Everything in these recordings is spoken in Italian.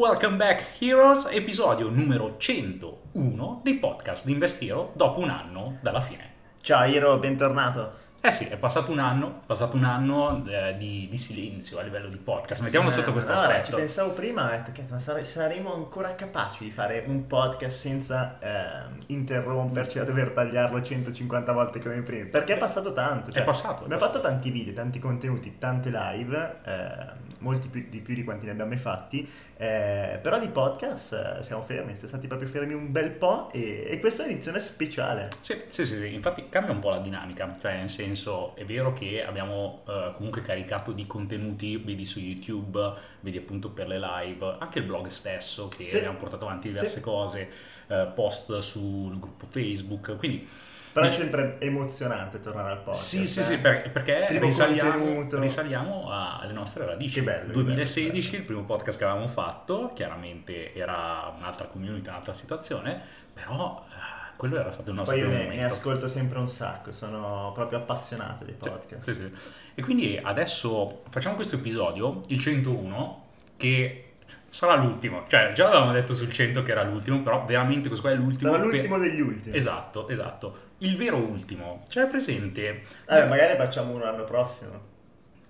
Welcome back Heroes, episodio numero 101 dei podcast di Investiro dopo un anno dalla fine. Ciao Hiro, bentornato. Eh sì, è passato un anno, è passato un anno eh, di, di silenzio a livello di podcast, mettiamolo Sì, sotto questo allora, aspetto. Ci pensavo prima, ho detto che sare- saremo ancora capaci di fare un podcast senza ehm, interromperci a dover tagliarlo 150 volte come prima. Perché è passato tanto. cioè, È passato, è Abbiamo passato. fatto tanti video, tanti contenuti, tante live, ehm, molti più, di più di quanti ne abbiamo mai fatti. eh, però di podcast eh, siamo fermi, siamo stati proprio fermi un bel po' e, e questa è un'edizione speciale. Sì, sì, sì, sì, infatti cambia un po' la dinamica, cioè nel senso è vero che abbiamo eh, comunque caricato di contenuti, vedi su YouTube, vedi appunto per le live, anche il blog stesso che Sì. abbiamo portato avanti diverse Sì. cose, eh, post sul gruppo Facebook, quindi Però è sempre emozionante tornare al podcast. Sì, sì, eh. sì, per- perché risaliamo, risaliamo alle nostre radici. Che bello, che 2016, bello. il primo podcast che avevamo fatto, chiaramente era un'altra community, un'altra situazione, però eh, quello era stato il nostro Poi io ne, ascolto sempre un sacco, sono proprio appassionato dei Sì, podcast. sì, sì. E quindi adesso facciamo questo episodio, il 101, che sarà l'ultimo. Cioè, già l'avevamo detto sul 100 che era l'ultimo, però veramente questo qua è l'ultimo. Sarà per- l'ultimo degli ultimi. Esatto, esatto. Il vero ultimo. C'è presente? Eh, magari facciamo uno l'anno prossimo.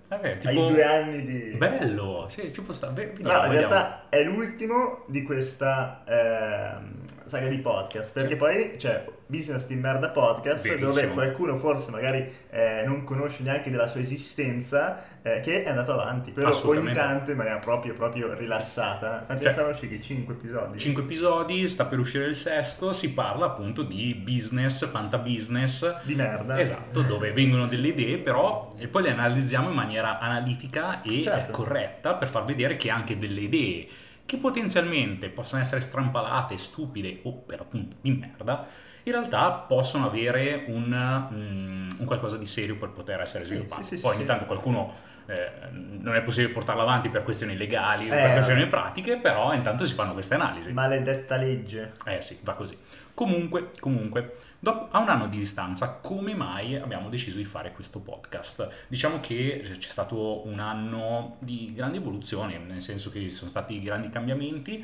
Vabbè, Hai tipo... due anni di... Bello, sì, ci può stare. No, in realtà è l'ultimo di questa ehm, saga di podcast, perché poi c'è Business di Merda Podcast, Verissimo. dove qualcuno forse magari eh, non conosce neanche della sua esistenza, eh, che è andato avanti, però ogni tanto in maniera proprio, proprio rilassata. Quanti Cioè, stanno usciti? 5 episodi? 5 episodi, sta per uscire il sesto, si parla appunto di business, fantabusiness. Di merda. Esatto, dove vengono delle idee, però e poi le analizziamo in maniera analitica e Certo. eh, corretta per far vedere che anche delle idee che potenzialmente possono essere strampalate, stupide o per appunto di merda, in realtà possono avere un, mm, un qualcosa di serio per poter essere Sì, sviluppate. sì, sì, poi ogni tanto qualcuno eh, non è possibile portarlo avanti per questioni legali Eh, per questioni pratiche, però intanto si fanno queste analisi. Maledetta legge. Eh sì, va così. Comunque, comunque, dopo, a un anno di distanza, come mai abbiamo deciso di fare questo podcast? Diciamo che c'è stato un anno di grande evoluzione, nel senso che ci sono stati grandi cambiamenti,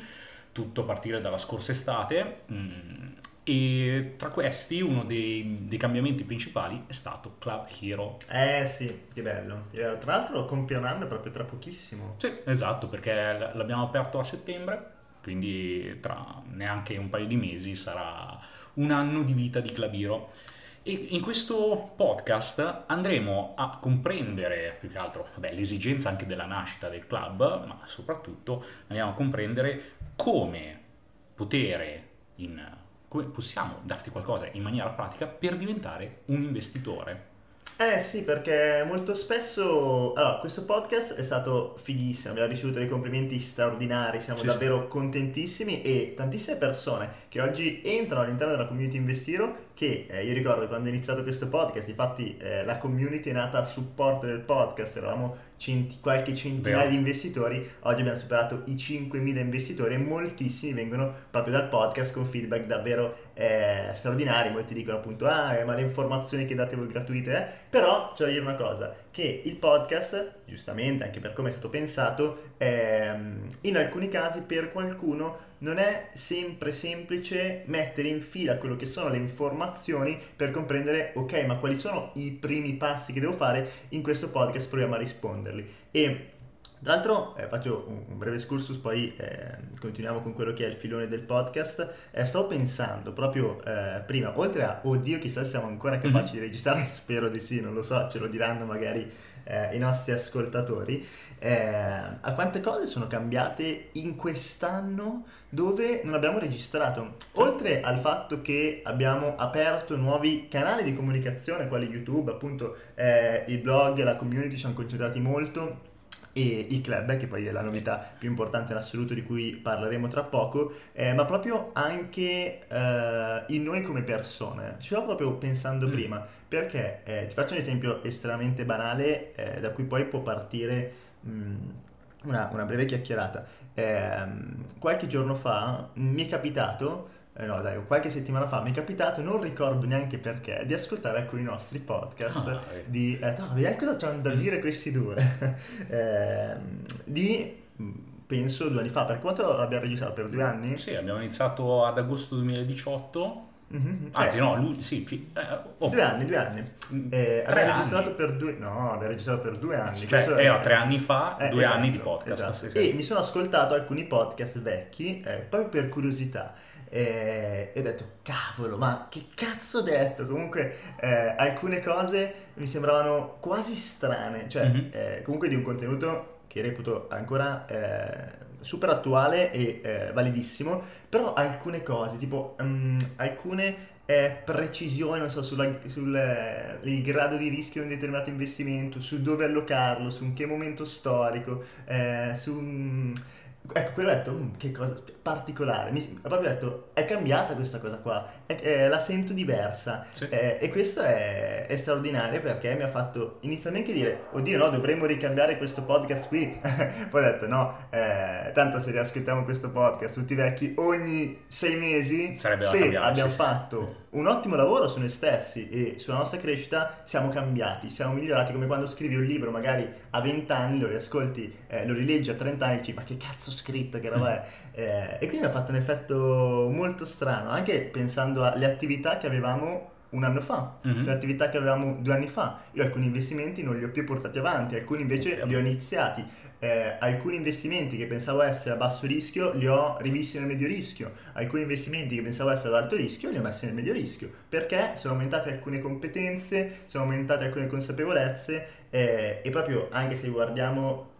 tutto a partire dalla scorsa estate, mm, e tra questi uno dei, dei cambiamenti principali è stato Club Hero. Eh sì, che bello. Eh, Tra l'altro compie un anno proprio tra pochissimo. Sì, esatto, perché l'abbiamo aperto a settembre, quindi tra neanche un paio di mesi sarà un anno di vita di Club E in questo podcast andremo a comprendere più che altro vabbè, l'esigenza anche della nascita del club, ma soprattutto andiamo a comprendere come potere in come possiamo darti qualcosa in maniera pratica per diventare un investitore. Eh sì, perché molto spesso... Allora, questo podcast è stato fighissimo, abbiamo ricevuto dei complimenti straordinari, siamo Sì, davvero contentissimi e tantissime persone che oggi entrano all'interno della community Investiro che eh, io ricordo quando ho iniziato questo podcast, infatti eh, la community è nata a supporto del podcast, eravamo centi- qualche centinaia Vero. di investitori, oggi abbiamo superato i 5.000 investitori e moltissimi vengono proprio dal podcast con feedback davvero eh, straordinari, molti dicono appunto ah eh, ma le informazioni che date voi gratuite, eh?" però c'è da dire una cosa, che il podcast, giustamente anche per come è stato pensato, ehm, in alcuni casi per qualcuno non è sempre semplice mettere in fila quello che sono le informazioni per comprendere, ok, ma quali sono i primi passi che devo fare in questo podcast, proviamo a risponderli. E tra l'altro eh, faccio un, un breve excursus, poi eh, continuiamo con quello che è il filone del podcast. Eh, stavo pensando proprio eh, prima, oltre a, oddio, chissà se siamo ancora capaci di registrare, spero di sì, non lo so, ce lo diranno magari eh, i nostri ascoltatori, eh, a quante cose sono cambiate in quest'anno dove non abbiamo registrato. Oltre al fatto che abbiamo aperto nuovi canali di comunicazione, quali YouTube, appunto eh, il blog, la community ci hanno concentrati molto e il club, che poi è la novità più importante in assoluto di cui parleremo tra poco, eh, ma proprio anche eh, in noi come persone. Ci stavo proprio pensando Mm. prima, perché eh, ti faccio un esempio estremamente banale eh, da cui poi può partire mh, una, una breve chiacchierata. Ehm, qualche giorno fa mi è capitato eh no, dai, qualche settimana fa mi è capitato, non ricordo neanche perché, di ascoltare alcuni nostri podcast eh. di... Eh, no, vediamo cosa c'hanno da dire questi due. Ehm, di mh, penso due anni fa. Per quanto abbiamo registrato? Per due anni? Sì, abbiamo iniziato ad agosto 2018. Mhm. Anzi, Eh, no, lui, sì, fi- eh, oh, Due anni, due anni. Mm, Eh, abbiamo registrato per due... No, abbiamo registrato per due anni. Cioè, Questo era tre anni fa, Eh, due esatto, anni di podcast. esatto. sì, sì. E mi sono ascoltato alcuni podcast vecchi, eh, proprio per curiosità. E ho detto, cavolo, ma che cazzo ho detto? Comunque, eh, alcune cose mi sembravano quasi strane. Cioè, Mhm. eh, comunque di un contenuto che reputo ancora eh, super attuale e eh, validissimo. Però alcune cose, tipo mm, alcune eh, precisioni, non so, sulla- sul eh, il grado di rischio di un determinato investimento, su dove allocarlo, su in che momento storico, su... Ecco, quello ho detto, "Mm, che cosa particolare. Mi, ho proprio detto, è cambiata questa cosa qua, è- è- la sento diversa. Sì. Eh, e questo è, è straordinario perché mi ha fatto inizialmente dire, oddio no, dovremmo ricambiare questo podcast qui. Poi ho detto, no, eh, tanto se riascoltiamo questo podcast tutti vecchi ogni sei mesi, Sarebbe se abbiamo fatto un ottimo lavoro su noi stessi e sulla nostra crescita, siamo cambiati, siamo migliorati, come quando scrivi un libro magari a 20 anni, lo riascolti, eh, lo rileggi a 30 anni e dici, ma che cazzo ho scritto, che roba è? Eh, e quindi mi ha fatto un effetto molto strano, anche pensando alle attività che avevamo un anno fa, Mhm. le attività che avevamo due anni fa. Io alcuni investimenti non li ho più portati avanti, alcuni invece Ok. li ho iniziati. Eh, alcuni investimenti che pensavo essere a basso rischio li ho rivisti nel medio rischio, alcuni investimenti che pensavo essere ad alto rischio li ho messi nel medio rischio, perché sono aumentate alcune competenze, sono aumentate alcune consapevolezze eh, e proprio anche se guardiamo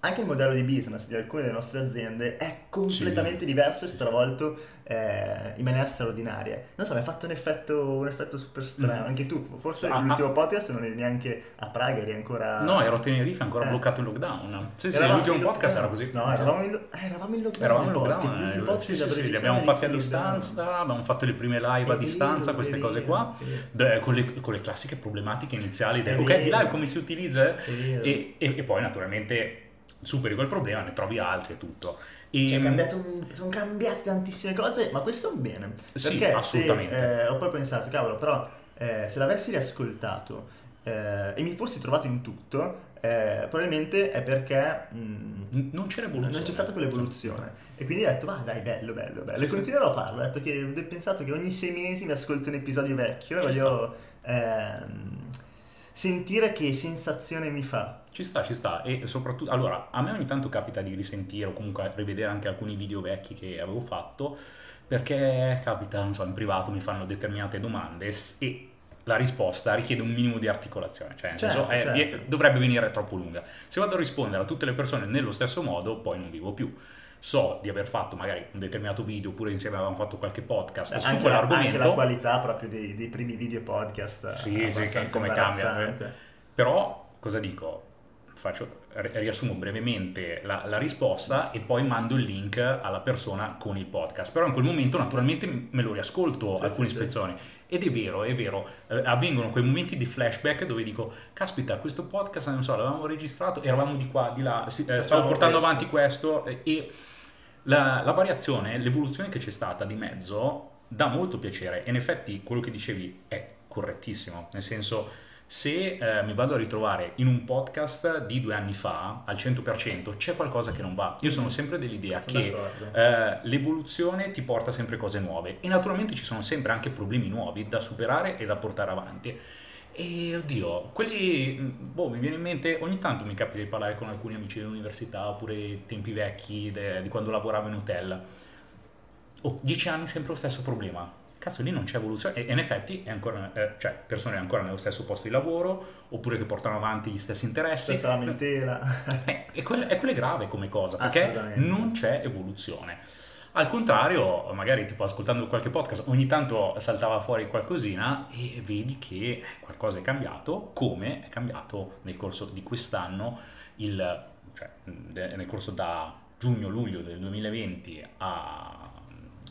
anche il modello di business di alcune delle nostre aziende è completamente diverso e stravolto eh, in maniera straordinaria. Non so, mi ha fatto un effetto, un effetto super strano. Mhm. Anche tu, forse Ah, l'ultimo podcast non eri neanche a Praga, eri ancora... No, ero a Tenerife, ancora Eh. bloccato in lockdown. Sì, sì, l'ultimo podcast era così. No, Sì. eravamo in, lo- eh, eravamo in lockdown. Eravamo in lockdown, eh, podcast sì, sì, sì, li abbiamo fatti a distanza, abbiamo fatto le prime live a È distanza, vero, queste è cose vero, qua, vero. Beh, con, le, con le classiche problematiche iniziali del ok, vero. di live come si utilizza? Vero. E, e- e poi naturalmente superi quel problema, ne trovi altri e tutto. E, Cioè, cambiato un- sono cambiate tantissime cose, ma questo è un bene. Sì, Perché assolutamente. se, eh, ho poi pensato, cavolo, però eh, se l'avessi riascoltato eh, e mi fossi trovato in tutto, eh, probabilmente è perché mh, n- non evoluzione. non c'è stata quell'evoluzione. E quindi ho detto, va dai, bello, bello, bello. Sì, e continuerò a farlo. Ho detto che ho pensato che ogni sei mesi mi ascolto un episodio vecchio e voglio ehm, sentire che sensazione mi fa. Ci sta, ci sta. E soprattutto, allora, a me ogni tanto capita di risentire o comunque rivedere anche alcuni video vecchi che avevo fatto, perché capita, non so, in privato mi fanno determinate domande e la risposta richiede un minimo di articolazione, cioè Certo, senso è- certo. vie- dovrebbe venire troppo lunga. Se vado a rispondere a tutte le persone nello stesso modo, poi non vivo più. So di aver fatto magari un determinato video oppure insieme avevamo fatto qualche podcast su anche, la, anche quell'argomento. la qualità proprio dei, dei primi video podcast. Sì, è sì, abbastanza come cambia. imbarazzante. Però, cosa dico? Faccio, ri- riassumo brevemente la, la risposta e poi mando il link alla persona con il podcast. Però in quel momento naturalmente me lo riascolto Sì, alcune sì, sì. Ed è vero, è vero, eh, avvengono quei momenti di flashback dove dico, caspita, questo podcast, non so, l'avevamo registrato, eravamo di qua, di là, sì, eh, stavo portando questo. avanti questo eh, e la, la variazione, l'evoluzione che c'è stata di mezzo dà molto piacere. E in effetti quello che dicevi è correttissimo, nel senso se eh, mi vado a ritrovare in un podcast di due anni fa al 100% c'è qualcosa che non va. Io sono sempre dell'idea Sono che eh, l'evoluzione ti porta sempre cose nuove e naturalmente ci sono sempre anche problemi nuovi da superare e da portare avanti. E oddio, quelli, mh, boh, mi viene in mente, ogni tanto mi capita di parlare con alcuni amici dell'università oppure tempi vecchi de- di quando lavoravo in hotel. Oh, dieci anni sempre lo stesso problema. Cazzo, lì non c'è evoluzione. E in effetti è ancora, eh, cioè, persone ancora nello stesso posto di lavoro oppure che portano avanti gli stessi interessi. Stessa lamentela. Eh, e, quello, e quello è grave come cosa, perché non c'è evoluzione. Al contrario, magari tipo ascoltando qualche podcast, ogni tanto saltava fuori qualcosina e vedi che qualcosa è cambiato, come è cambiato nel corso di quest'anno, il, cioè nel corso da giugno-luglio del 2020 a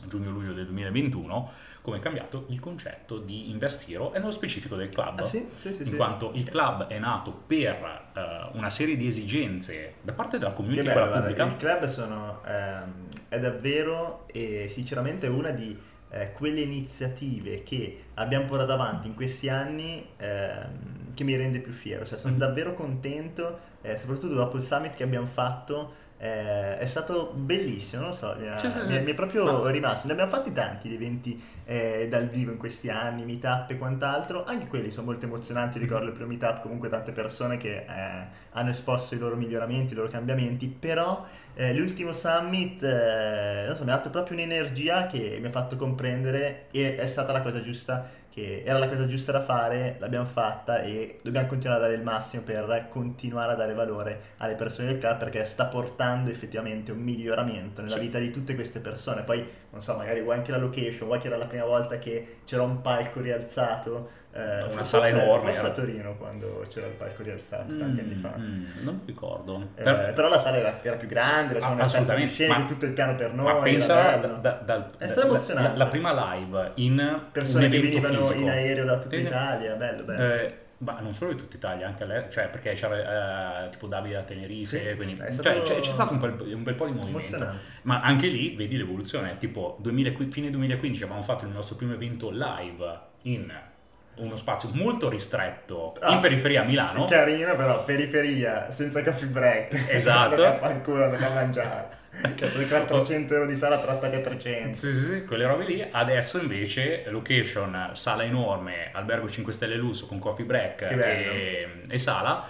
giugno-luglio del 2021, come è cambiato il concetto di Investiro e nello specifico del club Ah sì? Sì, sì, in quanto il club è nato per eh, una serie di esigenze da parte della community, bello, guarda, pubblica. il club sono, ehm, è davvero e sinceramente una di eh, quelle iniziative che abbiamo portato avanti in questi anni ehm, che mi rende più fiero, cioè sono Mhm. davvero contento, eh, soprattutto dopo il summit che abbiamo fatto, Eh, è stato bellissimo, non lo so, mi, ha- sì, mi è, mi è proprio Ma- rimasto. Ne abbiamo fatti tanti di eventi eh, dal vivo in questi anni, meetup e quant'altro. Anche quelli sono molto emozionanti. Ricordo il primo meetup, comunque tante persone che eh, hanno esposto i loro miglioramenti, i loro cambiamenti. Però eh, l'ultimo summit eh, non so, mi ha dato proprio un'energia che mi ha fatto comprendere e è stata la cosa giusta. Che era la cosa giusta da fare, l'abbiamo fatta e dobbiamo continuare a dare il massimo per continuare a dare valore alle persone del club perché sta portando effettivamente un miglioramento nella Sì. vita di tutte queste persone. Poi, non so, magari vuoi anche la location, vuoi che era la prima volta che c'era un palco rialzato. Eh, Una forse- sala enorme, Forse era. a Torino quando c'era il palco rialzato, tanti anni fa. Mm, mm, non mi ricordo. Eh, Per- però la sala era, era più grande, c'era Ah, una assolutamente, sceniche, ma- tutto il piano per noi. Ma era pensa da- da- dal- È da- stato emozionante. La, la prima live in persone che venivano fisico. in aereo da tutta sì. Italia, bello, bello. Eh, ma non solo di tutta Italia, anche all'estero, cioè perché c'era eh, tipo Davide da Tenerife, Sì, quindi cioè, stato- c'è, c'è stato un bel, un bel po' di movimento. Ma anche lì vedi l'evoluzione, tipo 2000 fine 2015 abbiamo fatto il nostro primo evento live in uno spazio molto ristretto Ah, in periferia a Milano. Carino, però periferia, senza coffee break. Esatto. Andate a fanculo, andate a mangiare. Cazzo, 400 euro di sala tratta che 300. Sì, sì, quelle robe lì. Adesso invece location, sala enorme, albergo 5 stelle lusso con coffee break e, e sala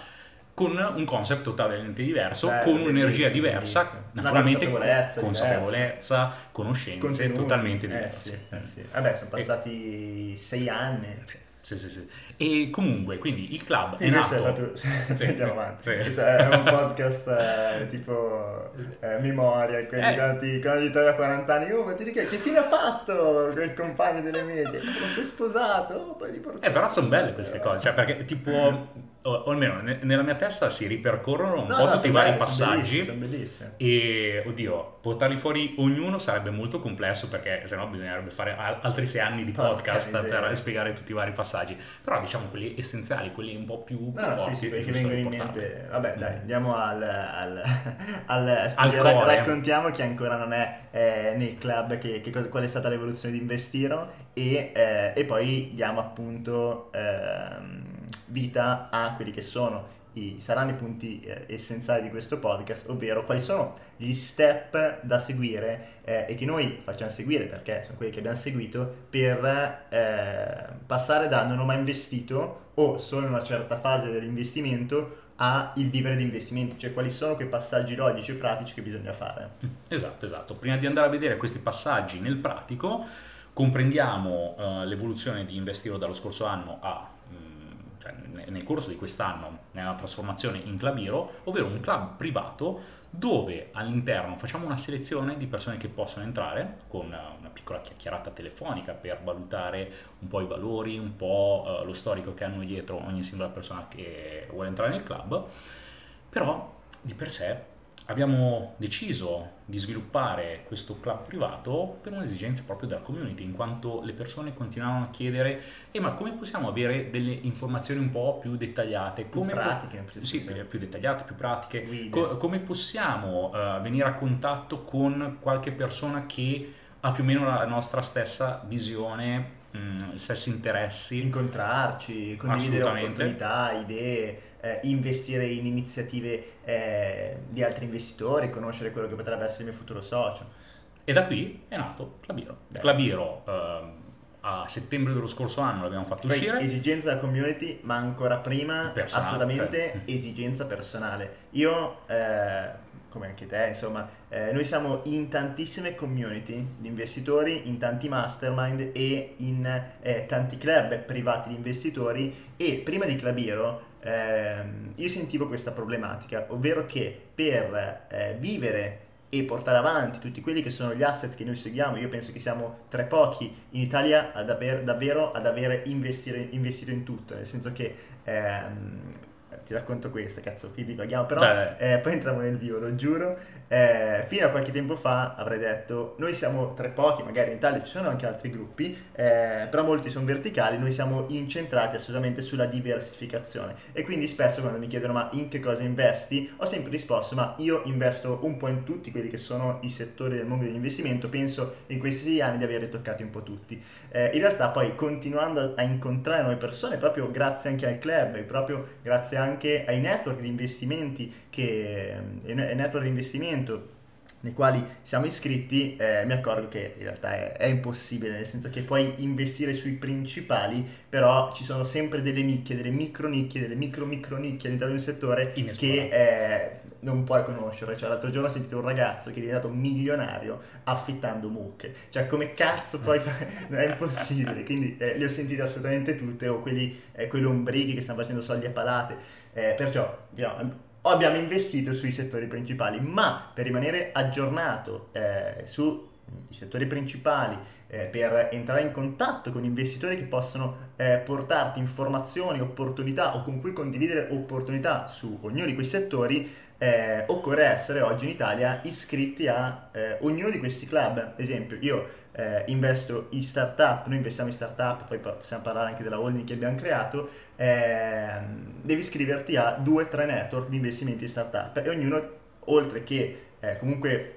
con un concept totalmente diverso, Bello, con un'energia diversa, bellissimo. Naturalmente consapevolezza con- consapevolezza, conoscenze Contenuti. totalmente Eh diverse. sì, eh sì. Vabbè, sono passati sei anni. Sì, sì, sì. E comunque, quindi il club è Quindi nato... è proprio... Sì, Andiamo avanti. sì. È un podcast eh, tipo eh, memoria, quelli Eh. quando ti, quando ti trovi a 40 anni, oh ma ti dico che fine ha fatto quel compagno delle medie? Lo sei sposato? Oh, poi Eh, però sono belle queste cose, cioè perché tipo, o, o almeno ne- nella mia testa si ripercorrono un No, po' no, tutti i vari belli, passaggi. Sono bellissimi. E oddio, portarli fuori ognuno sarebbe molto complesso perché sennò bisognerebbe fare al- altri sei anni di Porca podcast miseria. per spiegare tutti i vari passaggi. Però diciamo quelli essenziali, quelli un po' più, più No, forti. sì, sì, quelli che vengono in mente. Vabbè, dai, Mm. andiamo al, al, al, Al ra- raccontiamo chi ancora non è eh, nel club, che, che cosa- qual è stata l'evoluzione di Investiro e, eh, e poi diamo appunto ehm, vita a quelli che sono i, saranno i punti eh, essenziali di questo podcast, ovvero quali sono gli step da seguire eh, e che noi facciamo seguire perché sono quelli che abbiamo seguito per eh, passare da non ho mai investito o sono in una certa fase dell'investimento a il vivere di investimenti, cioè quali sono quei passaggi logici e pratici che bisogna fare. Esatto, esatto. Prima di andare a vedere questi passaggi nel pratico, comprendiamo eh, l'evoluzione di Investiro dallo scorso anno a, mm, nel corso di quest'anno, nella trasformazione in Clubiro, ovvero un club privato dove all'interno facciamo una selezione di persone che possono entrare con eh, una piccola chiacchierata telefonica per valutare un po' i valori, un po' eh, lo storico che hanno dietro ogni singola persona che vuole entrare nel club, però di per sé abbiamo deciso di sviluppare questo club privato per un'esigenza proprio della community, in quanto le persone continuavano a chiedere "Eh, ma come possiamo avere delle informazioni un po' più dettagliate? Più Come po- pratiche, sì, sì, più dettagliate, più pratiche. Co- come possiamo eh, venire a contatto con qualche persona che ha più o meno la nostra stessa visione, mh, stessi interessi? Incontrarci, condividere opportunità, idee, eh, investire in iniziative eh, di altri investitori, conoscere quello che potrebbe essere il mio futuro socio. E da qui è nato Clabiro. Beh. Clabiro ehm, a settembre dello scorso anno l'abbiamo fatto Poi uscire. esigenza della community, ma ancora prima Personale, assolutamente eh. esigenza personale. Io, eh, come anche te, insomma, eh, noi siamo in tantissime community di investitori, in tanti mastermind e in eh, tanti club privati di investitori e prima di Clabiro ehm, io sentivo questa problematica, ovvero che per eh, vivere e portare avanti tutti quelli che sono gli asset che noi seguiamo. Io penso che siamo tra pochi in Italia ad aver, davvero ad avere investire- investito in tutto, nel senso che ehm, ti racconto questo, cazzo, qui divaghiamo, però eh, poi entriamo nel vivo, lo giuro. Eh, fino a qualche tempo fa avrei detto, noi siamo tra i pochi, magari in Italia ci sono anche altri gruppi, eh, però molti sono verticali, noi siamo incentrati assolutamente sulla diversificazione. E quindi spesso quando mi chiedono ma in che cosa investi, ho sempre risposto ma io investo un po' in tutti quelli che sono i settori del mondo dell'investimento, penso in questi anni di aver toccati un po' tutti. Eh, in realtà poi continuando a incontrare nuove persone, proprio grazie anche al club e proprio grazie anche ai network di investimenti che, ai network di investimento nei quali siamo iscritti, eh, mi accorgo che in realtà è, è, impossibile, nel senso che puoi investire sui principali, però ci sono sempre delle nicchie, delle micro nicchie, delle micro micro nicchie all'interno di un settore che eh, non puoi conoscere. Cioè, l'altro giorno ho sentito un ragazzo che è diventato milionario affittando mucche. Cioè, come cazzo puoi fare? è impossibile. Quindi eh, li ho sentiti assolutamente tutte, o quelli, eh, quelli ombrighi che stanno facendo soldi a palate. Eh, perciò, diciamo, abbiamo investito sui settori principali, ma per rimanere aggiornato eh, sui settori principali, eh, per entrare in contatto con investitori che possono eh, portarti informazioni, opportunità o con cui condividere opportunità su ognuno di quei settori, eh, occorre essere oggi in Italia iscritti a eh, ognuno di questi club. Ad esempio, io eh, investo in startup, noi investiamo in startup, poi possiamo parlare anche della holding che abbiamo creato, ehm, devi iscriverti a due o tre network di investimenti in startup e ognuno, oltre che eh, comunque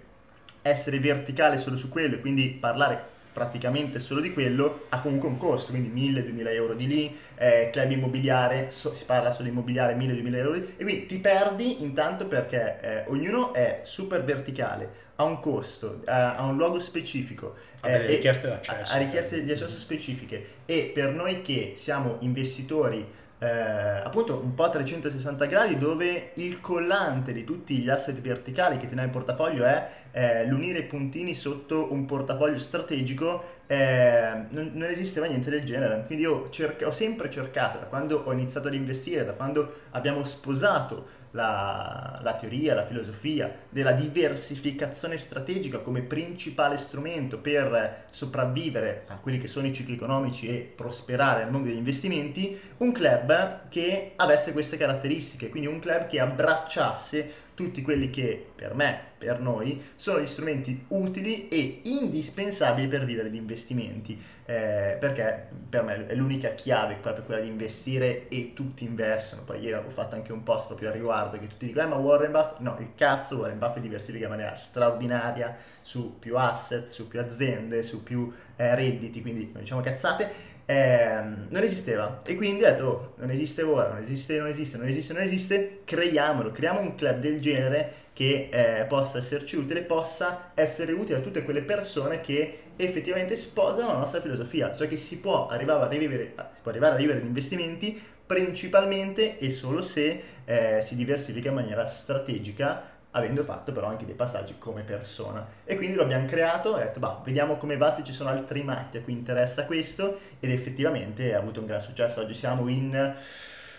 essere verticale solo su quello e quindi parlare praticamente solo di quello, ha comunque un costo, quindi 1000-2000 euro di lì, eh, club immobiliare, so, si parla solo di immobiliare, 1000-2000 euro di lì, e quindi ti perdi intanto perché eh, ognuno è super verticale, ha un costo, ha, ha un luogo specifico, ha eh, richieste d'accesso. Ha richieste di accesso specifiche e per noi che siamo investitori eh, appunto un po' a 360 gradi dove il collante di tutti gli asset verticali che teniamo in portafoglio è eh, l'unire i puntini sotto un portafoglio strategico eh, non, non, esisteva niente del genere quindi io cerca, ho sempre cercato da quando ho iniziato ad investire da quando abbiamo sposato la, la, teoria, la filosofia della diversificazione strategica come principale strumento per sopravvivere a quelli che sono i cicli economici e prosperare nel mondo degli investimenti, un club che avesse queste caratteristiche, quindi un club che abbracciasse tutti quelli che per me, per noi, sono gli strumenti utili e indispensabili per vivere di investimenti, eh, perché per me è l'unica chiave proprio quella di investire e tutti investono. Poi ieri ho fatto anche un post proprio a riguardo che tutti dicono, eh, ma Warren Buffett, no, il cazzo, Warren Buffett diversifica in maniera straordinaria su più asset, su più aziende, su più eh, redditi, quindi diciamo cazzate eh, non esisteva. E quindi ho detto oh, non esiste ora, non esiste, non esiste, non esiste, non esiste, creiamolo, creiamo un club del genere che eh, possa esserci utile, possa essere utile a tutte quelle persone che effettivamente sposano la nostra filosofia, cioè che si può arrivare a, rivivere, si può arrivare a vivere di investimenti principalmente e solo se eh, si diversifica in maniera strategica avendo fatto però anche dei passaggi come persona. E quindi lo abbiamo creato e ho detto, bah, vediamo come va, se ci sono altri matti a cui interessa questo, ed effettivamente ha avuto un gran successo. Oggi siamo in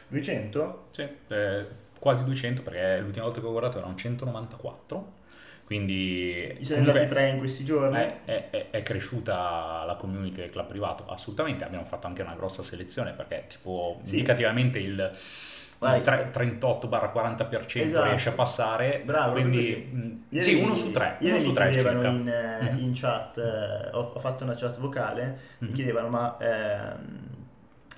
200? Sì, eh, quasi 200 perché l'ultima volta che ho guardato erano 194. Quindi ci sono andati tre in questi giorni. È, è, è, cresciuta la community del club privato, assolutamente. Abbiamo fatto anche una grossa selezione perché, tipo, sì. indicativamente il 38-40% esatto. riesce a passare. Bravo, quindi mh, sì, uno su tre. Ieri uno mi su tre chiedevano in, mm-hmm. in, chat, eh, ho, ho, fatto una chat vocale, mm-hmm. mi mhm. chiedevano ma eh,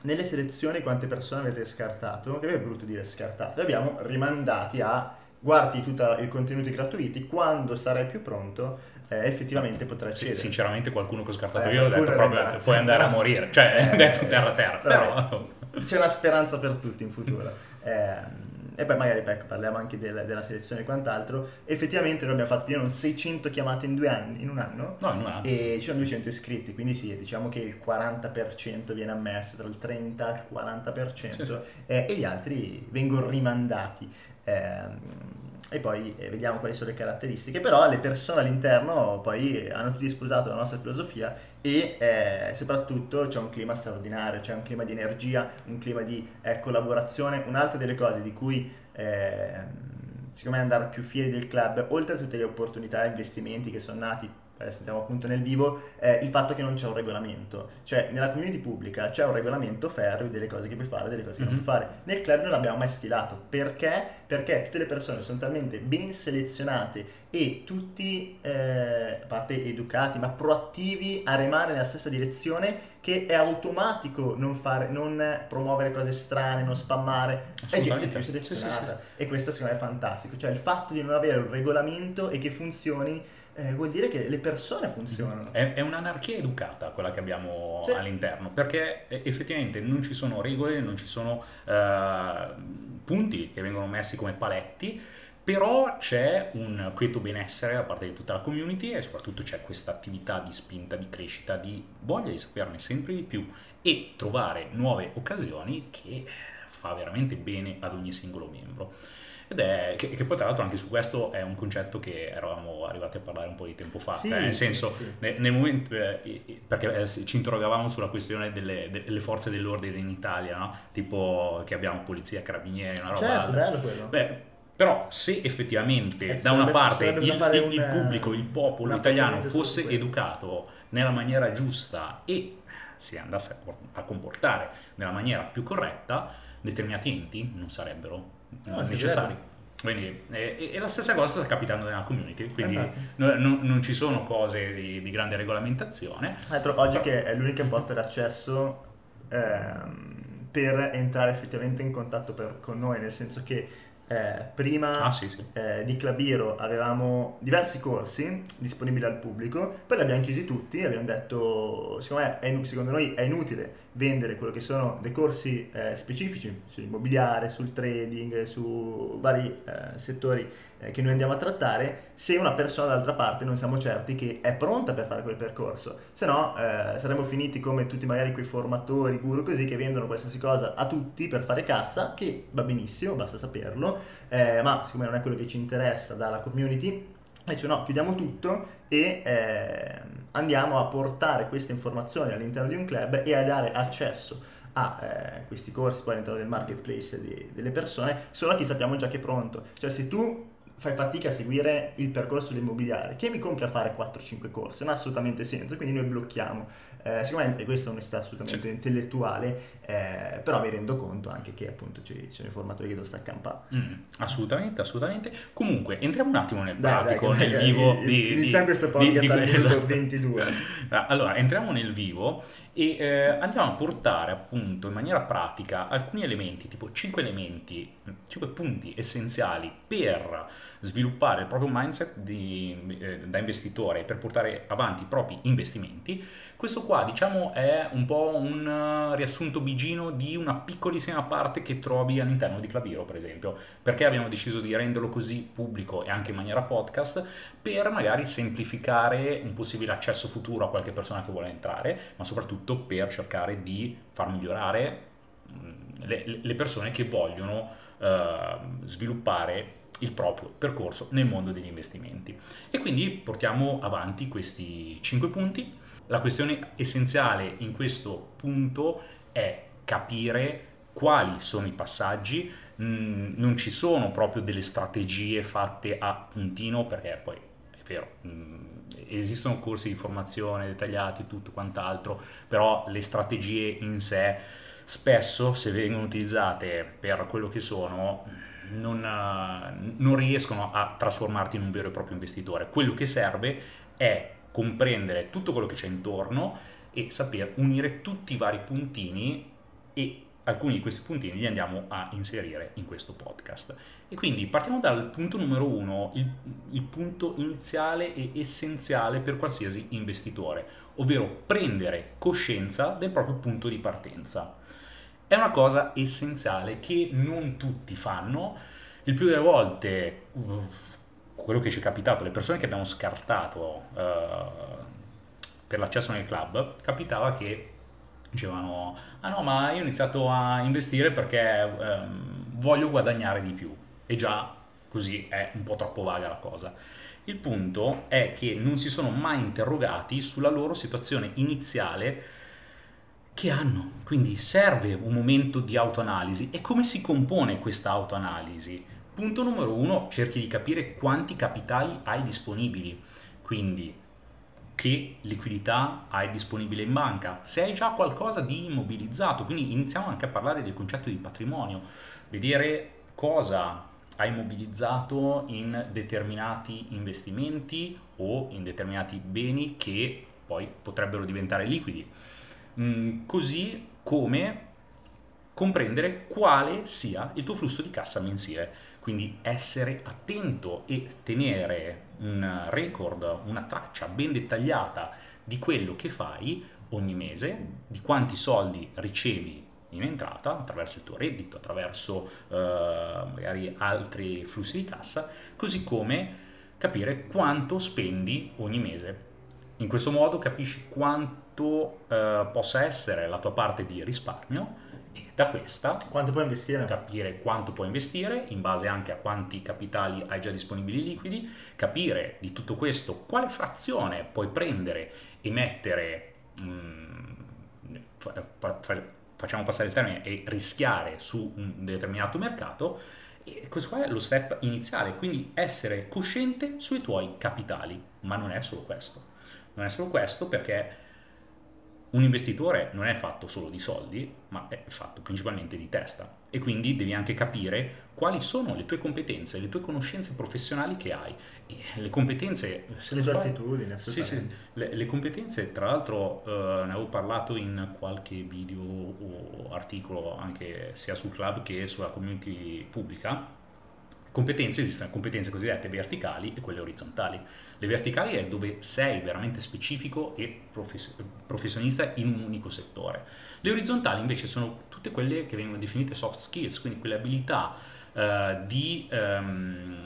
nelle selezioni quante persone avete scartato? Che è brutto dire scartato, abbiamo rimandati a guardi tutti i contenuti gratuiti, quando sarai più pronto eh, effettivamente potrai accedere. Sì, sinceramente qualcuno che ho scartato eh, io ho detto proprio puoi andare a morire, cioè ho detto terra terra, però... però... C'è una speranza per tutti in futuro. Eh, e poi magari ecco, parliamo anche del, della selezione e quant'altro. Effettivamente noi abbiamo fatto più o meno 600 chiamate in, due anni, in un anno no, in un anno. e ci sono 200 iscritti, quindi sì, diciamo che il 40% viene ammesso, tra il 30 e il 40% sì. eh, e gli altri vengono rimandati. Eh, e poi eh, vediamo quali sono le caratteristiche, però le persone all'interno poi hanno tutti sposato la nostra filosofia e eh, soprattutto c'è un clima straordinario, c'è un clima di energia, un clima di eh, collaborazione, un'altra delle cose di cui eh, secondo me andare più fieri del club, oltre a tutte le opportunità e investimenti che sono nati adesso andiamo appunto nel vivo, è il fatto che non c'è un regolamento. Cioè, nella community pubblica c'è un regolamento ferreo delle cose che puoi fare e delle cose che mm-hmm. non puoi fare. Nel club non l'abbiamo mai stilato. Perché? Perché tutte le persone sono talmente ben selezionate e tutti, eh, a parte educati, ma proattivi a remare nella stessa direzione che è automatico non, fare, non promuovere cose strane, non spammare. È gente più selezionata. Sì, sì, sì. E questo secondo me è fantastico. Cioè, il fatto di non avere un regolamento e che funzioni eh, vuol dire che le persone funzionano. È, è un'anarchia educata quella che abbiamo Sì. all'interno, perché eh, effettivamente non ci sono regole, non ci sono eh, punti che vengono messi come paletti, però c'è un quieto benessere da parte di tutta la community e soprattutto c'è questa attività di spinta, di crescita, di voglia di saperne sempre di più e trovare nuove occasioni che fa veramente bene ad ogni singolo membro. Ed è che, che poi tra l'altro anche su questo è un concetto che eravamo arrivati a parlare un po' di tempo fa, Sì, cioè, nel sì, senso sì. ne- nel momento eh, eh, perché eh, ci interrogavamo sulla questione delle, delle forze dell'ordine in Italia, no? tipo che abbiamo polizia, carabinieri, una roba Certo, bello quello. Beh, però se effettivamente Eh, da una parte il, il- un, il pubblico, il popolo italiano fosse educato nella maniera giusta e si andasse a comportare nella maniera più corretta, determinati enti non sarebbero No, sì, necessari. Quindi, eh, e, e la stessa cosa sta capitando nella community, quindi no- no- non ci sono cose di, di grande regolamentazione. Tra l'altro, oggi che è l'unica porta d'accesso ehm, per entrare effettivamente in contatto per- con noi, nel senso che eh, prima Ah sì, sì. eh, di Clabiro avevamo diversi corsi disponibili al pubblico, poi li abbiamo chiusi tutti e abbiamo detto, secondo, me è secondo noi è inutile vendere quello che sono dei corsi eh, specifici sull'immobiliare, sul trading, su vari eh, settori eh, che noi andiamo a trattare, se una persona dall'altra parte non siamo certi che è pronta per fare quel percorso, se no eh, saremmo finiti come tutti magari quei formatori, guru così che vendono qualsiasi cosa a tutti per fare cassa, che va benissimo, basta saperlo, eh, ma siccome non è quello che ci interessa dalla community, dice no, chiudiamo tutto e eh, andiamo a portare queste informazioni all'interno di un club e a dare accesso a eh, questi corsi poi all'interno del marketplace di- delle persone solo a chi sappiamo già che è pronto. Cioè se tu fai fatica a seguire il percorso dell'immobiliare, che mi compri a fare 4-5 corsi? Non ha assolutamente senso, quindi noi blocchiamo. Eh, sicuramente questa è onestà assolutamente intellettuale, eh, però mi rendo conto anche che appunto ci, sono informatori che devono stare a campare. Mm, assolutamente, assolutamente. Comunque, entriamo un attimo nel Dai, pratico, dai, nel vivo dai, di, iniziamo di- questo podcast al minuto esatto. 22. Ah, Allora, entriamo nel vivo e eh, andiamo a portare appunto in maniera pratica alcuni elementi, tipo 5 elementi, 5 punti essenziali per sviluppare il proprio mindset di- eh, da investitore per portare avanti i propri investimenti. Questo qua, diciamo, è un po' un eh, riassunto bigino di una piccolissima parte che trovi all'interno di Claviro, per esempio. Perché abbiamo deciso di renderlo così pubblico e anche in maniera podcast? Per magari semplificare un possibile accesso futuro a qualche persona che vuole entrare, ma soprattutto per cercare di far migliorare mh, le, le persone che vogliono eh, sviluppare il proprio percorso nel mondo degli investimenti. E quindi portiamo avanti questi 5 punti. La questione essenziale in questo punto è capire quali sono i passaggi, Mm, non ci sono proprio delle strategie fatte a puntino perché poi è vero, mm, esistono corsi di formazione dettagliati, tutto quant'altro, però le strategie in sé spesso se vengono utilizzate per quello che sono non, eh, non riescono a trasformarti in un vero e proprio investitore. Quello che serve è comprendere tutto quello che c'è intorno e saper unire tutti i vari puntini e alcuni di questi puntini li andiamo a inserire in questo podcast. E quindi partiamo dal punto numero uno, il, il punto iniziale e essenziale per qualsiasi investitore, ovvero prendere coscienza del proprio punto di partenza. È una cosa essenziale che non tutti fanno. Il più delle volte, uh, quello che ci è capitato, le persone che abbiamo scartato uh, per l'accesso nel club, capitava che dicevano, ah no, ma io ho iniziato a investire perché um, voglio guadagnare di più. E già così è un po' troppo vaga la cosa. Il punto è che non si sono mai interrogati sulla loro situazione iniziale che hanno. Quindi serve un momento di autoanalisi. E come si compone questa autoanalisi? Punto numero uno, cerchi di capire quanti capitali hai disponibili. Quindi che liquidità hai disponibile in banca, se hai già qualcosa di immobilizzato, quindi iniziamo anche a parlare del concetto di patrimonio, vedere cosa hai immobilizzato in determinati investimenti o in determinati beni che poi potrebbero diventare liquidi. Mm, così come comprendere quale sia il tuo flusso di cassa mensile. Quindi essere attento e tenere un record, una traccia ben dettagliata di quello che fai ogni mese, di quanti soldi ricevi in entrata attraverso il tuo reddito, attraverso eh, magari altri flussi di cassa, così come capire quanto spendi ogni mese. In questo modo capisci quanto eh, possa essere la tua parte di risparmio e da questa quanto puoi investire? Capire quanto puoi investire in base anche a quanti capitali hai già disponibili liquidi, capire di tutto questo quale frazione puoi prendere e mettere, mh, mm, facciamo passare il termine, e rischiare su un determinato mercato. E questo qua è lo step iniziale, quindi essere cosciente sui tuoi capitali, ma non è solo questo. Non è solo questo perché un investitore non è fatto solo di soldi, ma è fatto principalmente di testa. E quindi devi anche capire quali sono le tue competenze, le tue conoscenze professionali che hai. E le competenze... le tue attitudini, sì, sì, le, le, competenze, tra l'altro eh, ne avevo parlato in qualche video o articolo anche sia sul club che sulla community pubblica, competenze esistono competenze cosiddette verticali e quelle orizzontali. Le verticali è dove sei veramente specifico e professionista in un unico settore. Le orizzontali invece sono tutte quelle che vengono definite soft skills, quindi quelle abilità eh, di, um,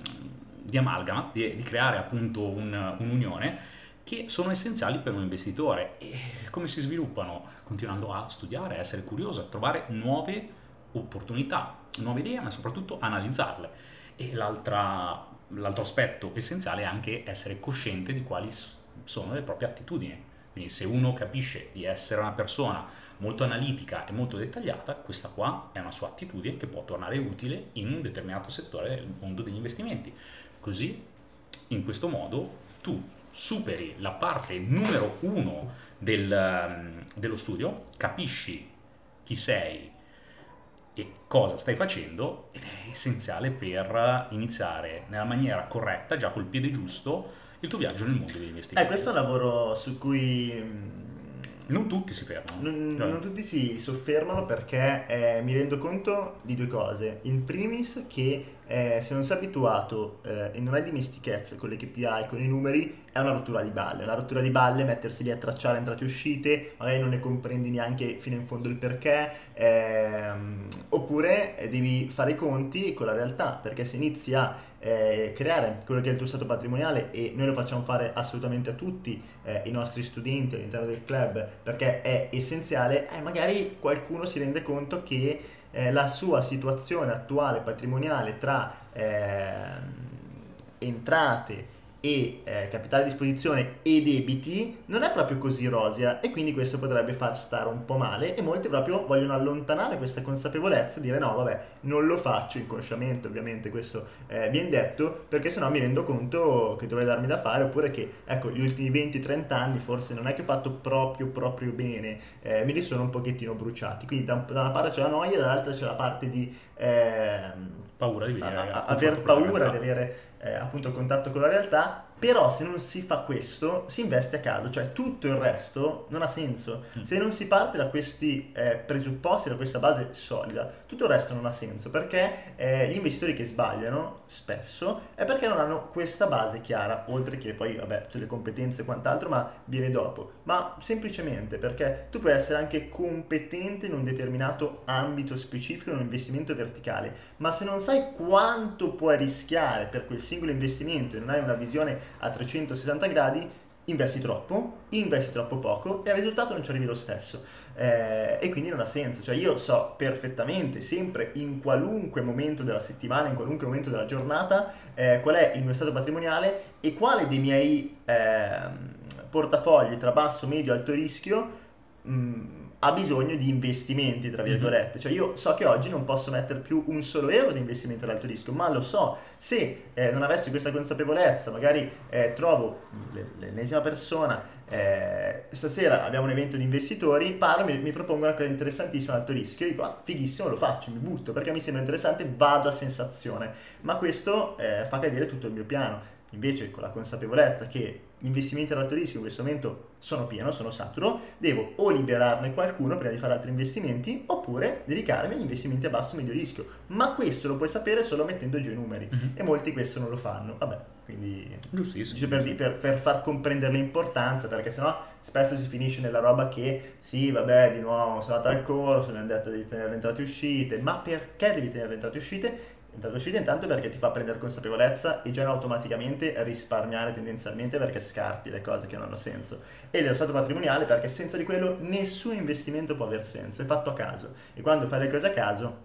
di, amalgama, di, di, creare appunto un, un'unione che sono essenziali per un investitore. E come si sviluppano? Continuando a studiare, a essere curioso, a trovare nuove opportunità, nuove idee, ma soprattutto analizzarle. E l'altro aspetto essenziale è anche essere cosciente di quali sono le proprie attitudini. Quindi se uno capisce di essere una persona molto analitica e molto dettagliata, questa qua è una sua attitudine che può tornare utile in un determinato settore del mondo degli investimenti. Così, in questo modo, tu superi la parte numero uno del, dello studio, capisci chi sei, e cosa stai facendo ed è essenziale per iniziare nella maniera corretta, già col piede giusto, il tuo viaggio nel mondo degli investimenti. Eh, questo è un lavoro su cui mm, non tutti si fermano. Non, cioè. non tutti si soffermano perché eh, mi rendo conto di due cose. In primis che eh, se non sei abituato eh, e non hai dimestichezza con le KPI, con i numeri, è una rottura di balle. Una rottura di balle mettersi lì a tracciare entrate e uscite, magari non ne comprendi neanche fino in fondo il perché, ehm, oppure eh, devi fare i conti con la realtà, perché se inizi a eh, creare quello che è il tuo stato patrimoniale e noi lo facciamo fare assolutamente a tutti eh, i nostri studenti all'interno del club perché è essenziale, eh, magari qualcuno si rende conto che eh, la sua situazione attuale patrimoniale tra eh, entrate e eh, capitale a disposizione e debiti non è proprio così rosea e quindi questo potrebbe far stare un po' male e molti proprio vogliono allontanare questa consapevolezza e dire no vabbè non lo faccio inconsciamente ovviamente questo eh, viene detto perché sennò mi rendo conto che dovrei darmi da fare oppure che ecco gli ultimi 20-30 anni forse non è che ho fatto proprio proprio bene eh, me li sono un pochettino bruciati. Quindi da, da una parte c'è la noia dall'altra c'è la parte di ehm, paura di venire a, a, aver paura di avere eh, appunto contatto con la realtà però se non si fa questo, si investe a caso, cioè tutto il resto non ha senso. Mm. Se non si parte da questi eh, presupposti, da questa base solida, tutto il resto non ha senso, perché eh, gli investitori che sbagliano spesso è perché non hanno questa base chiara, oltre che poi, vabbè, tutte le competenze e quant'altro, ma viene dopo. Ma semplicemente perché tu puoi essere anche competente in un determinato ambito specifico, in un investimento verticale, ma se non sai quanto puoi rischiare per quel singolo investimento e non hai una visione a 360 gradi, investi troppo, investi troppo poco e al risultato non ci arrivi lo stesso. Eh, e quindi non ha senso. Cioè io so perfettamente, sempre in qualunque momento della settimana, in qualunque momento della giornata, eh, qual è il mio stato patrimoniale e quale dei miei eh, portafogli tra basso, medio e alto rischio mh, mm, ha bisogno di investimenti, tra mhm. virgolette. Mm-hmm. Cioè io so che oggi non posso mettere più un solo euro di investimento ad alto rischio, ma lo so, se eh, non avessi questa consapevolezza, magari eh, trovo l'ennesima persona, eh, stasera abbiamo un evento di investitori, parlo, mi, mi propongo una cosa interessantissima ad alto rischio, io dico, ah, fighissimo, lo faccio, mi butto, perché mi sembra interessante, vado a sensazione. Ma questo eh, fa cadere tutto il mio piano. Invece con la consapevolezza che investimenti ad alto rischio in questo momento sono pieno, sono saturo, devo o liberarne qualcuno prima di fare altri investimenti oppure dedicarmi agli investimenti a basso medio rischio. Ma questo lo puoi sapere solo mettendo giù i numeri mm-hmm. e molti questo non lo fanno. Vabbè, quindi giustissimo. Per, per, per, far comprendere l'importanza, perché sennò spesso si finisce nella roba che sì, vabbè, di nuovo sono andato al corso, mi hanno detto di tenere le entrate e uscite, ma perché devi tenere le entrate e uscite? Uscite intanto perché ti fa prendere consapevolezza e già automaticamente risparmiare tendenzialmente perché scarti le cose che non hanno senso. E dello stato patrimoniale perché senza di quello nessun investimento può aver senso, è fatto a caso. E quando fai le cose a caso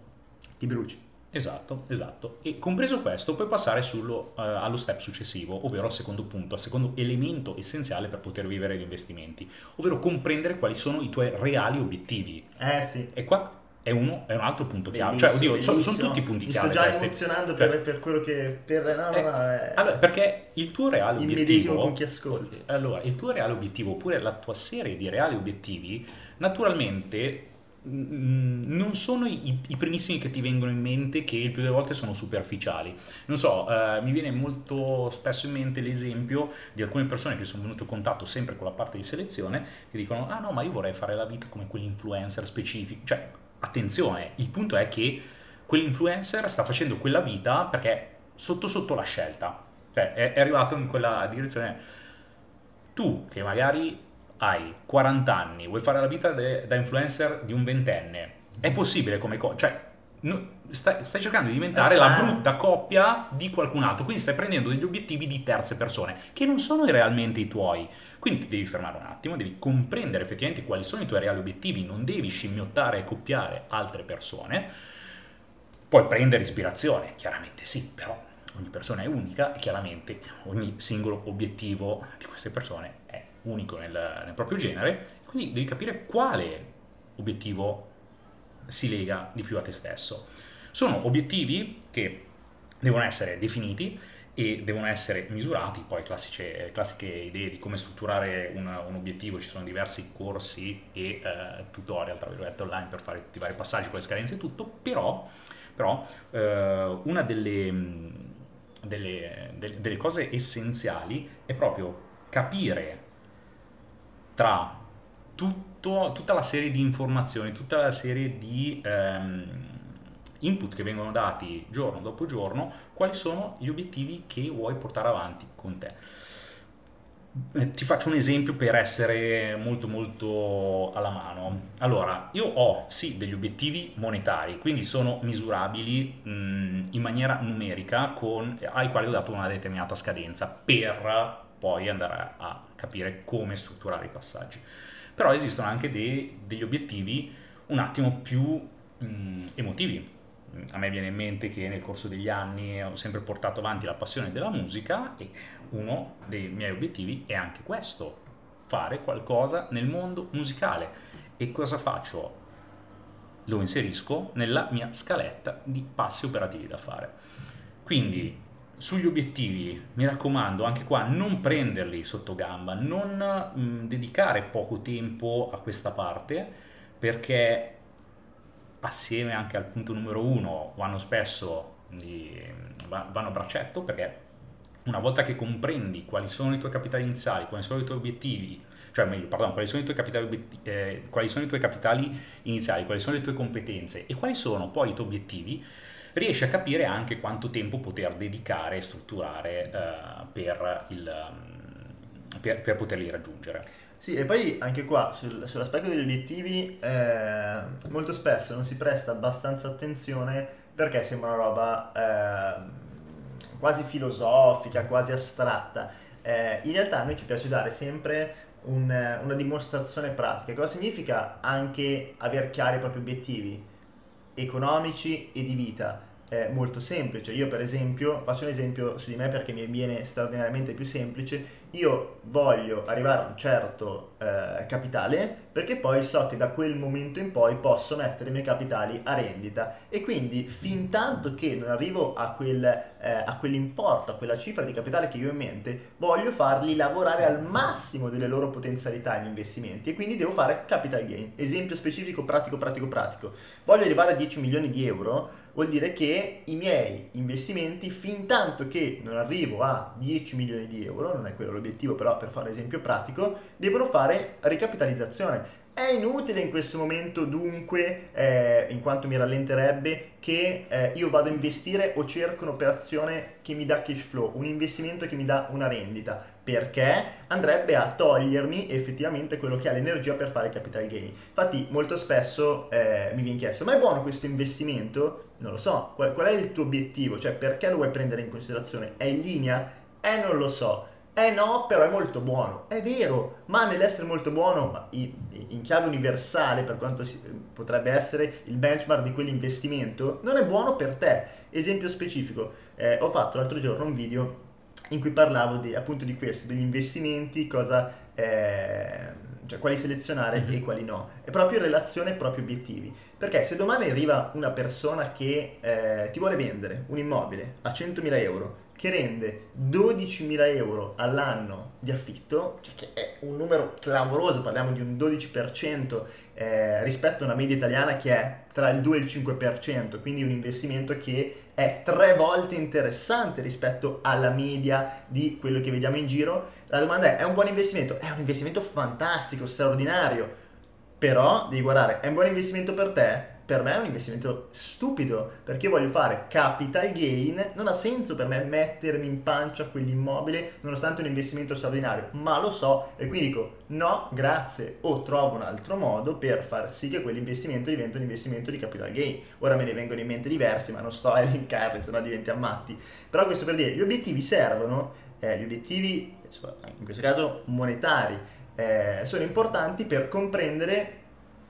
ti bruci. Esatto, esatto. E compreso questo, puoi passare sullo, uh, allo step successivo, ovvero al secondo punto, al secondo elemento essenziale per poter vivere gli investimenti, ovvero comprendere quali sono i tuoi reali obiettivi. Eh sì. E qua è, uno, è un altro punto chiave. Cioè, oddio, sono, sono, tutti punti chiave. Mi sto già questi. emozionando per, per, quello che. Per, no, no, no, eh, allora, perché il tuo reale obiettivo. con chi ascolti. Allora, il tuo reale obiettivo, oppure la tua serie di reali obiettivi, naturalmente non sono i, i, primissimi che ti vengono in mente che il più delle volte sono superficiali. Non so, eh, mi viene molto spesso in mente l'esempio di alcune persone che sono venute in contatto sempre con la parte di selezione che dicono ah no ma io vorrei fare la vita come quell'influencer specifico. Cioè, attenzione, il punto è che quell'influencer sta facendo quella vita perché sotto sotto la scelta. Cioè, è, è arrivato in quella direzione. Tu che magari hai 40 anni, vuoi fare la vita de, da influencer di un ventenne, è possibile come cosa? Cioè, no, stai, stai, cercando di diventare la brutta coppia di qualcun altro, quindi stai prendendo degli obiettivi di terze persone che non sono realmente i tuoi. Quindi ti devi fermare un attimo, devi comprendere effettivamente quali sono i tuoi reali obiettivi, non devi scimmiottare e copiare altre persone. Puoi prendere ispirazione, chiaramente sì, però ogni persona è unica e chiaramente ogni singolo obiettivo di queste persone è unico nel, nel proprio genere, quindi devi capire quale obiettivo si lega di più a te stesso. Sono obiettivi che devono essere definiti e devono essere misurati, poi classiche, classiche idee di come strutturare un, un, obiettivo, ci sono diversi corsi e eh, tutorial tra virgolette online per fare tutti i vari passaggi con le scadenze e tutto, però, però eh, una delle, delle, delle, delle cose essenziali è proprio capire tra tutto, tutta la serie di informazioni, tutta la serie di ehm, input che vengono dati giorno dopo giorno, quali sono gli obiettivi che vuoi portare avanti con te. Eh, ti faccio un esempio per essere molto molto alla mano. Allora, io ho sì degli obiettivi monetari, quindi sono misurabili mh, mm, in maniera numerica con, ai quali ho dato una determinata scadenza per poi andare a capire come strutturare i passaggi. Però esistono anche dei, degli obiettivi un attimo più mh, mm, emotivi. A me viene in mente che nel corso degli anni ho sempre portato avanti la passione della musica e uno dei miei obiettivi è anche questo, fare qualcosa nel mondo musicale. E cosa faccio? Lo inserisco nella mia scaletta di passi operativi da fare. Quindi sugli obiettivi, mi raccomando, anche qua non prenderli sotto gamba, non mh, dedicare poco tempo a questa parte perché assieme anche al punto numero uno vanno spesso di, vanno a braccetto perché una volta che comprendi quali sono i tuoi capitali iniziali, quali sono i tuoi obiettivi, cioè meglio, pardon, quali sono i tuoi capitali, eh, quali sono i tuoi capitali iniziali, quali sono le tue competenze e quali sono poi i tuoi obiettivi, riesci a capire anche quanto tempo poter dedicare e strutturare uh, per, il, per, per, poterli raggiungere. Sì, e poi anche qua sul, sull'aspetto degli obiettivi eh, molto spesso non si presta abbastanza attenzione perché sembra una roba eh, quasi filosofica, quasi astratta. Eh, in realtà a noi ci piace dare sempre un, una dimostrazione pratica. Cosa significa anche aver chiari i propri obiettivi? economici e di vita. È molto semplice. Io, per esempio, faccio un esempio su di me perché mi viene straordinariamente più semplice. Io voglio arrivare a un certo eh, capitale perché poi so che da quel momento in poi posso mettere i miei capitali a rendita e quindi fin tanto che non arrivo a, quel, eh, a quell'importo, a quella cifra di capitale che io ho in mente, voglio farli lavorare al massimo delle loro potenzialità in investimenti e quindi devo fare capital gain. Esempio specifico, pratico, pratico, pratico. Voglio arrivare a 10 milioni di euro vuol dire che i miei investimenti, fin tanto che non arrivo a 10 milioni di euro, non è quello l'obiettivo, però per fare esempio pratico, devono fare ricapitalizzazione. È inutile in questo momento dunque, eh, in quanto mi rallenterebbe, che eh, io vado a investire o cerco un'operazione che mi dà cash flow, un investimento che mi dà una rendita, perché andrebbe a togliermi effettivamente quello che ha l'energia per fare capital gain. Infatti molto spesso eh, mi viene chiesto, ma è buono questo investimento? Non lo so, qual, qual è il tuo obiettivo? Cioè perché lo vuoi prendere in considerazione? È in linea? Eh non lo so eh no, però è molto buono. È vero, ma nell'essere molto buono, in chiave universale, per quanto potrebbe essere il benchmark di quell'investimento, non è buono per te. Esempio specifico, eh, ho fatto l'altro giorno un video in cui parlavo di, appunto di questo, degli investimenti, cosa, eh, cioè quali selezionare mm-hmm. e quali no. È proprio in relazione ai propri obiettivi. Perché se domani arriva una persona che eh, ti vuole vendere un immobile a 100.000 euro, che rende 12.000 euro all'anno di affitto, cioè che è un numero clamoroso, parliamo di un 12% eh, rispetto a una media italiana che è tra il 2 e il 5%, quindi un investimento che è tre volte interessante rispetto alla media di quello che vediamo in giro. La domanda è, è un buon investimento? È un investimento fantastico, straordinario, però devi guardare, è un buon investimento per te? Per me è un investimento stupido perché io voglio fare capital gain, non ha senso per me mettermi in pancia quell'immobile nonostante un investimento straordinario, ma lo so e quindi dico no, grazie o trovo un altro modo per far sì che quell'investimento diventi un investimento di capital gain. Ora me ne vengono in mente diversi, ma non sto a elencarli, sennò diventi ammatti. Però questo per dire, gli obiettivi servono, eh, gli obiettivi, in questo caso monetari, eh, sono importanti per comprendere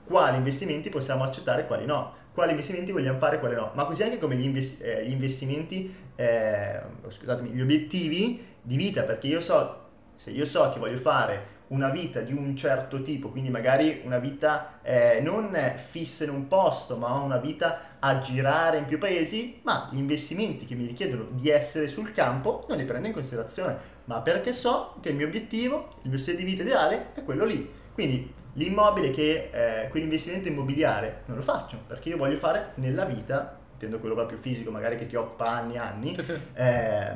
quali investimenti possiamo accettare e quali no, quali investimenti vogliamo fare e quali no, ma così anche come gli, invest- eh, gli investimenti, eh, scusatemi, gli obiettivi di vita, perché io so, se io so che voglio fare una vita di un certo tipo, quindi magari una vita eh, non fissa in un posto, ma una vita a girare in più paesi, ma gli investimenti che mi richiedono di essere sul campo non li prendo in considerazione, ma perché so che il mio obiettivo, il mio stile di vita ideale è quello lì. Quindi L'immobile che, eh, quell'investimento immobiliare non lo faccio perché io voglio fare nella vita, intendo quello proprio fisico, magari che ti occupa anni e anni, eh,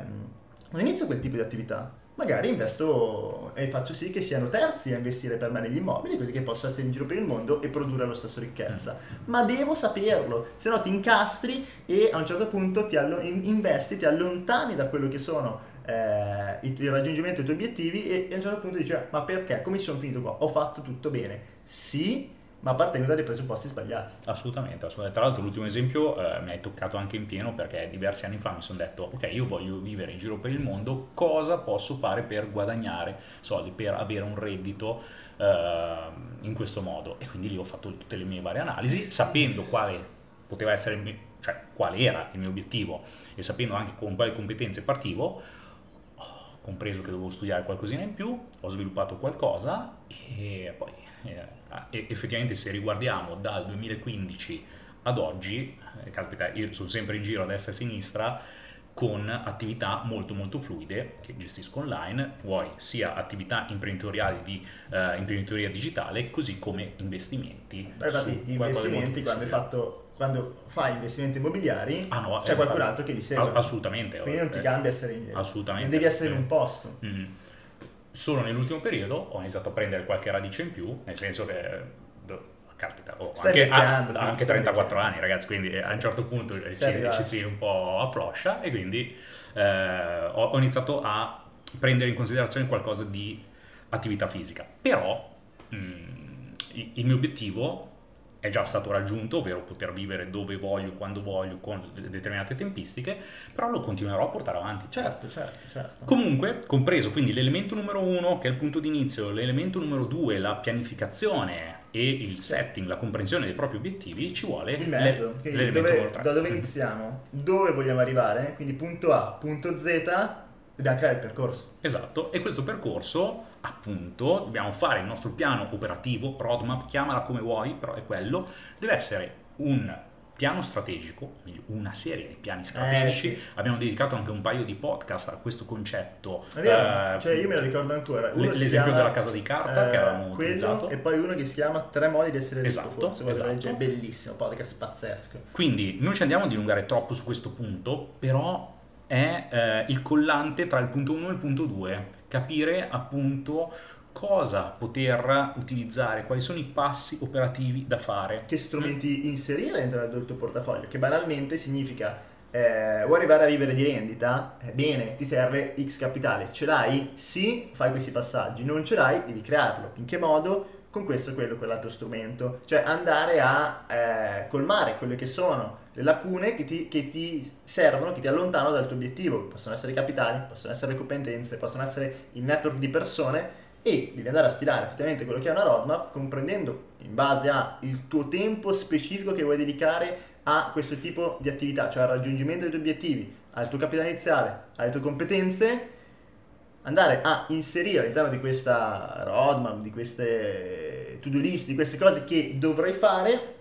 non inizio quel tipo di attività. Magari investo e faccio sì che siano terzi a investire per me negli immobili, così che posso essere in giro per il mondo e produrre lo stesso ricchezza. Mm. Ma devo saperlo, se no ti incastri e a un certo punto ti allo- investi, ti allontani da quello che sono eh, il, raggiungimento dei tuoi obiettivi e, e, a un certo punto dici ma perché? Come ci sono finito qua? Ho fatto tutto bene. Sì, ma partengo dai presupposti sbagliati. Assolutamente, assolutamente. Tra l'altro l'ultimo esempio eh, mi hai toccato anche in pieno perché diversi anni fa mi sono detto ok io voglio vivere in giro per il mondo, cosa posso fare per guadagnare soldi, per avere un reddito eh, in questo modo? E quindi lì ho fatto tutte le mie varie analisi sapendo quale poteva essere, cioè quale era il mio obiettivo e sapendo anche con quali competenze partivo compreso che dovevo studiare qualcosina in più, ho sviluppato qualcosa e poi eh, effettivamente se riguardiamo dal 2015 ad oggi, eh, caspita, io sono sempre in giro a destra e a sinistra con attività molto molto fluide che gestisco online, vuoi sia attività imprenditoriali di uh, imprenditoria digitale così come investimenti. Beh, infatti, investimenti quando hai fatto quando fai investimenti immobiliari ah, no, c'è eh, qualcun altro che li segue. Assolutamente. Quindi non ti eh, cambia essere in Assolutamente. Non devi essere in un posto. Mm. Solo nell'ultimo periodo ho iniziato a prendere qualche radice in più, nel senso che capita, oh, anche, a, anche 34 anni ragazzi, quindi a un certo punto ci, ci, si un po' affloscia e quindi eh, ho, ho iniziato a prendere in considerazione qualcosa di attività fisica. Però mh, mm, il mio obiettivo è già stato raggiunto, ovvero poter vivere dove voglio, quando voglio, con determinate tempistiche, però lo continuerò a portare avanti. Certo, certo, certo. Comunque, compreso quindi l'elemento numero uno, che è il punto di inizio, l'elemento numero due, la pianificazione e il setting, la comprensione dei propri obiettivi, ci vuole il mezzo. Le, dove, da dove iniziamo? Dove vogliamo arrivare? Quindi punto A, punto Z, dobbiamo creare il percorso. Esatto, e questo percorso appunto dobbiamo fare il nostro piano operativo, roadmap, chiamala come vuoi, però è quello, deve essere un piano strategico, una serie di piani strategici. Eh, sì. Abbiamo dedicato anche un paio di podcast a questo concetto. È vero, eh, cioè io me lo ricordo ancora. Uno l'esempio chiama, della casa di carta che eh, avevamo quello, utilizzato. E poi uno che si chiama Tre modi di essere ricco, Esatto, forse, esatto. leggere. bellissimo, podcast pazzesco. Quindi non ci andiamo a dilungare troppo su questo punto, però è eh, il collante tra il punto 1 e il punto 2, capire appunto cosa poter utilizzare, quali sono i passi operativi da fare. Che strumenti inserire all'interno del tuo portafoglio, che banalmente significa eh, vuoi arrivare a vivere di rendita? Eh, bene, ti serve X capitale. Ce l'hai? Sì, fai questi passaggi. Non ce l'hai? Devi crearlo. In che modo? Con questo, quello, quell'altro strumento. Cioè andare a eh, colmare quelle che sono le lacune che ti, che ti servono, che ti allontanano dal tuo obiettivo. Possono essere capitali, possono essere competenze, possono essere il network di persone e devi andare a stilare effettivamente quello che è una roadmap comprendendo in base al tuo tempo specifico che vuoi dedicare a questo tipo di attività, cioè al raggiungimento dei tuoi obiettivi, al tuo capitale iniziale, alle tue competenze, andare a inserire all'interno di questa roadmap, di queste to-do list, di queste cose che dovrai fare,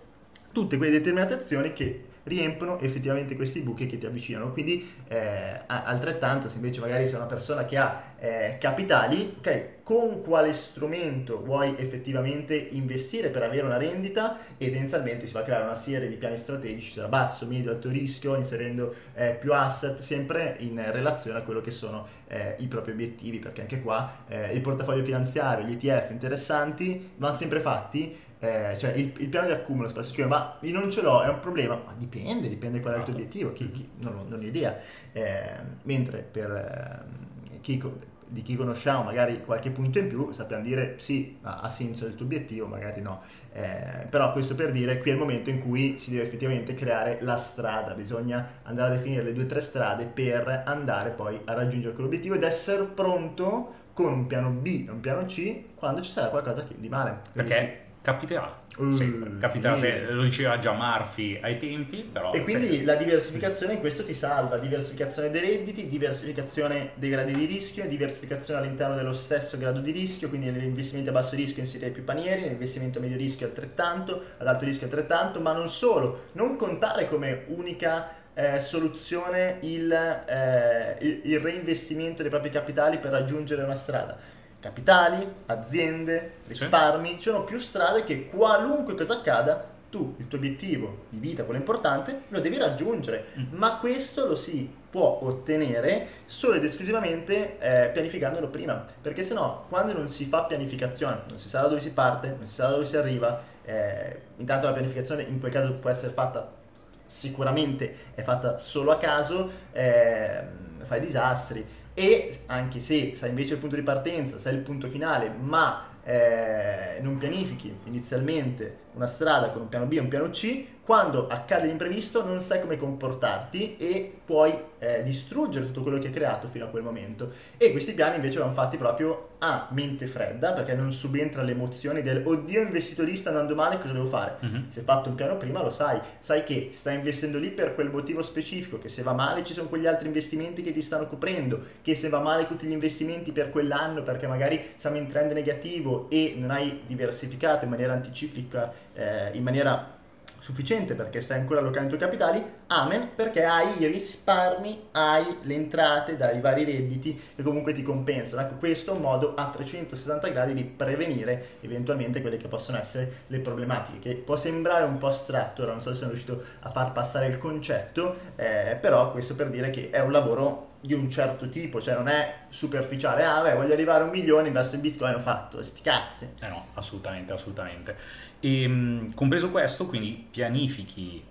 tutte quelle determinate azioni che riempiono effettivamente questi buchi che ti avvicinano. Quindi eh, altrettanto, se invece magari sei una persona che ha eh, capitali, ok, con quale strumento vuoi effettivamente investire per avere una rendita e tendenzialmente si va a creare una serie di piani strategici da basso, medio, alto rischio, inserendo eh, più asset, sempre in relazione a quello che sono eh, i propri obiettivi, perché anche qua eh, il portafoglio finanziario, gli ETF interessanti vanno sempre fatti eh, cioè il, il, piano di accumulo spesso si chiede ma io non ce l'ho, è un problema, ma dipende, dipende qual è il tuo obiettivo, chi, chi, non, non ho idea, eh, mentre per eh, chi, di chi conosciamo magari qualche punto in più sappiamo dire sì, ha, ha senso il tuo obiettivo, magari no, eh, però questo per dire qui è il momento in cui si deve effettivamente creare la strada, bisogna andare a definire le due o tre strade per andare poi a raggiungere quell'obiettivo ed essere pronto con un piano B e un piano C quando ci sarà qualcosa di male. Quindi Perché? Sì capiterà. Sempre. Capiterà, sì. se, lo diceva già Murphy ai tempi, però... E quindi se... la diversificazione in questo ti salva, diversificazione dei redditi, diversificazione dei gradi di rischio, diversificazione all'interno dello stesso grado di rischio, quindi negli investimenti a basso rischio inserire più panieri, nell'investimento a medio rischio altrettanto, ad alto rischio altrettanto, ma non solo, non contare come unica eh, soluzione il, eh, il, il reinvestimento dei propri capitali per raggiungere una strada capitali, aziende, risparmi, ci sono più strade che qualunque cosa accada, tu il tuo obiettivo di vita, quello importante, lo devi raggiungere, mm. ma questo lo si può ottenere solo ed esclusivamente eh, pianificandolo prima, perché se no quando non si fa pianificazione, non si sa da dove si parte, non si sa da dove si arriva, eh, intanto la pianificazione in quel caso può essere fatta sicuramente è fatta solo a caso, eh, fai disastri e anche se sai invece il punto di partenza, sai il punto finale, ma eh, non pianifichi inizialmente una strada con un piano B e un piano C, quando accade l'imprevisto non sai come comportarti e puoi eh, distruggere tutto quello che hai creato fino a quel momento. E questi piani invece vanno fatti proprio a mente fredda, perché non subentra le emozioni del oddio investito lì sta andando male, cosa devo fare? Mhm. Se hai fatto un piano prima lo sai, sai che stai investendo lì per quel motivo specifico, che se va male ci sono quegli altri investimenti che ti stanno coprendo, che se va male tutti gli investimenti per quell'anno perché magari siamo in trend negativo e non hai diversificato in maniera anticiclica, eh, in maniera sufficiente perché stai ancora allocando i tuoi capitali, amen, perché hai i risparmi, hai le entrate dai vari redditi che comunque ti compensano. Ecco, questo è un modo a 360 gradi di prevenire eventualmente quelle che possono essere le problematiche, che può sembrare un po' astratto, ora non so se sono riuscito a far passare il concetto, eh, però questo per dire che è un lavoro di un certo tipo, cioè non è superficiale, ah beh voglio arrivare a un milione, investo in bitcoin, ho fatto, sti cazzi. Eh no, assolutamente, assolutamente. E mh, compreso questo, quindi pianifichi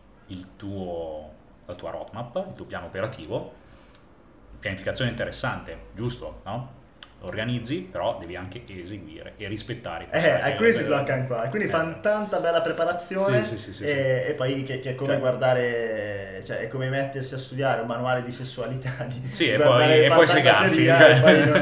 tuo, la tua roadmap, il tuo piano operativo, pianificazione interessante, giusto? No? Organizzi, però devi anche eseguire e rispettare. Eh, è qui si bloccano qua. Quindi Eh. fanno tanta bella preparazione Sì, sì, sì, e, e poi che, che è come Cioè- guardare, cioè è come mettersi a studiare un manuale di sessualità. Di Sì, e poi- e poi segarsi, e cioè. poi, non,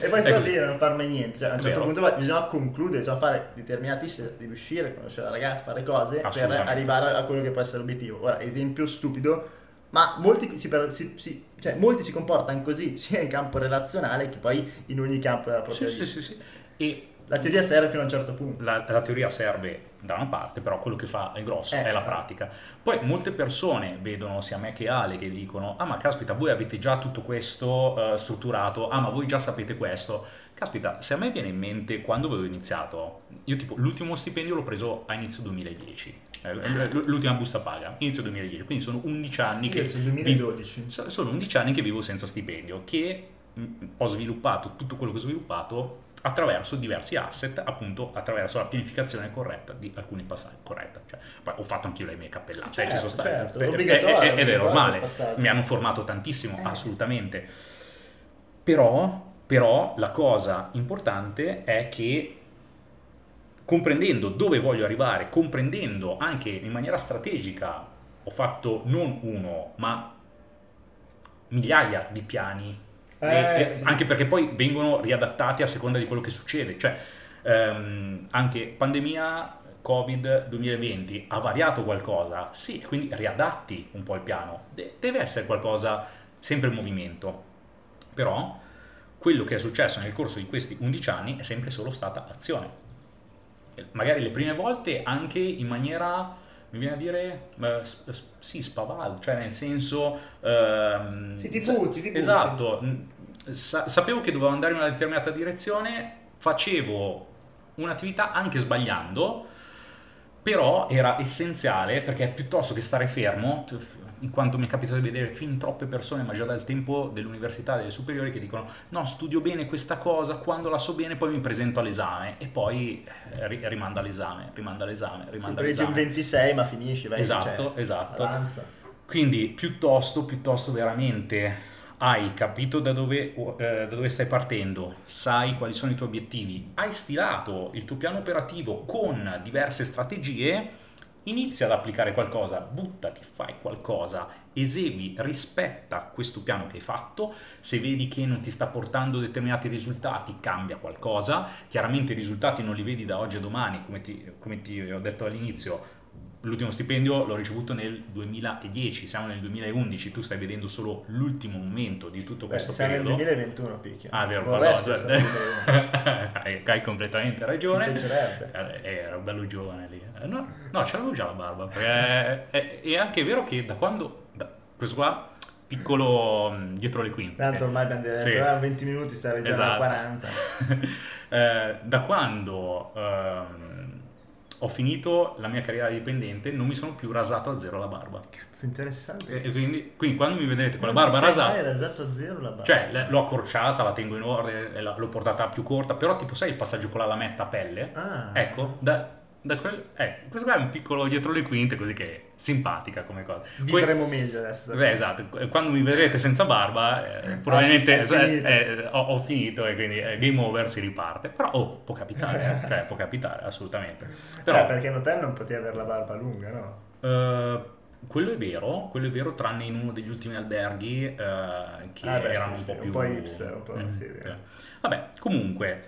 e poi È stare così. lì e non far mai niente. Cioè, a un certo punto bisogna concludere, bisogna fare determinati step, devi uscire, conoscere la ragazza, fare cose per arrivare a quello che può essere l'obiettivo. Ora, esempio stupido, ma molti si, si- si- cioè, molti si comportano così sia in campo relazionale che poi in ogni campo della propria Sì, vita. sì, sì, sì. E La teoria serve fino a un certo punto. La, la, teoria serve da una parte, però quello che fa il grosso eh, è la pratica. Poi molte persone vedono sia me che Ale che dicono: Ah, ma caspita, voi avete già tutto questo uh, strutturato, ah, ma voi già sapete questo. Caspita, se a me viene in mente quando avevo iniziato, io tipo l'ultimo stipendio l'ho preso a inizio 2010. Eh, l'ultima busta paga, inizio 2010, quindi sono 11 anni che... Inizio 2012. Vi, sono 11 anni che vivo senza stipendio, che mh, ho sviluppato tutto quello che ho sviluppato attraverso diversi asset, appunto attraverso la pianificazione corretta di alcuni passaggi. Corretta, cioè, poi ho fatto anche io le mie cappellate, certo, ci sono state, certo, è, è, è, è normale, mi hanno formato tantissimo, eh. assolutamente. Però, però la cosa importante è che comprendendo dove voglio arrivare, comprendendo anche in maniera strategica, ho fatto non uno, ma migliaia di piani eh, sì. Anche perché poi vengono riadattati a seconda di quello che succede. Cioè, ehm, anche pandemia, Covid 2020 ha variato qualcosa? Sì, quindi riadatti un po' il piano. De- deve essere qualcosa sempre in movimento. Però quello che è successo nel corso di questi 11 anni è sempre solo stata azione. Magari le prime volte anche in maniera mi viene a dire eh, sì, spavaldo, cioè nel senso... Ehm, sì, ti butti, ti butti. Esatto, Sa- sapevo che dovevo andare in una determinata direzione, facevo un'attività anche sbagliando, però era essenziale perché piuttosto che stare fermo, in quanto mi è capitato di vedere fin troppe persone, ma già dal tempo dell'università, delle superiori, che dicono no, studio bene questa cosa, quando la so bene poi mi presento all'esame e poi eh, rimanda all'esame, rimanda all'esame, rimanda all'esame. un 26 ma finisci, vai. Esatto, cioè, esatto. Avanza. Quindi piuttosto, piuttosto veramente hai capito da dove, eh, da dove, stai partendo, sai quali sono i tuoi obiettivi, hai stilato il tuo piano operativo con diverse strategie, inizia ad applicare qualcosa, buttati, fai qualcosa, esegui, rispetta questo piano che hai fatto, se vedi che non ti sta portando determinati risultati, cambia qualcosa, chiaramente i risultati non li vedi da oggi a domani, come ti, come ti ho detto all'inizio, L'ultimo stipendio l'ho ricevuto nel 2010, siamo nel 2011, tu stai vedendo solo l'ultimo momento di tutto questo Beh, periodo. Siamo nel 2021, picchia. Ah, vero, pardon. hai, hai completamente ragione. Eh, eh, ero bello giovane lì. Eh, no, no ce l'avevo già la barba. Perché è, è, anche vero che da quando... Da, questo qua piccolo mm, dietro le quinte. Tanto ormai abbiamo detto, sì. 20 minuti, stare già esatto. a 40. eh, da quando... Um, ho finito la mia carriera dipendente, non mi sono più rasato a zero la barba. Cazzo, interessante. E, quindi, quindi, quando mi vedrete con la barba rasata... hai rasato a zero la barba? Cioè, l'ho accorciata, la tengo in ordine, l'ho portata più corta, però tipo sai il passaggio con la lametta a pelle? Ah. Ecco, da, da quel, eh, questo qua è un piccolo dietro le quinte, così che è simpatica come cosa. Vivremo Poi, meglio adesso. Beh, esatto, quando mi vedrete senza barba, eh, probabilmente ah, eh, ho, ho, finito e quindi eh, game over si riparte. Però oh, può capitare, eh, cioè, può capitare assolutamente. Però, eh, perché in hotel non potevi avere la barba lunga, no? Uh, quello è vero, quello è vero, tranne in uno degli ultimi alberghi uh, che ah, beh, erano sì, un po' sì, più... Un po' hipster, un po'... Mm, sì, Vabbè, comunque,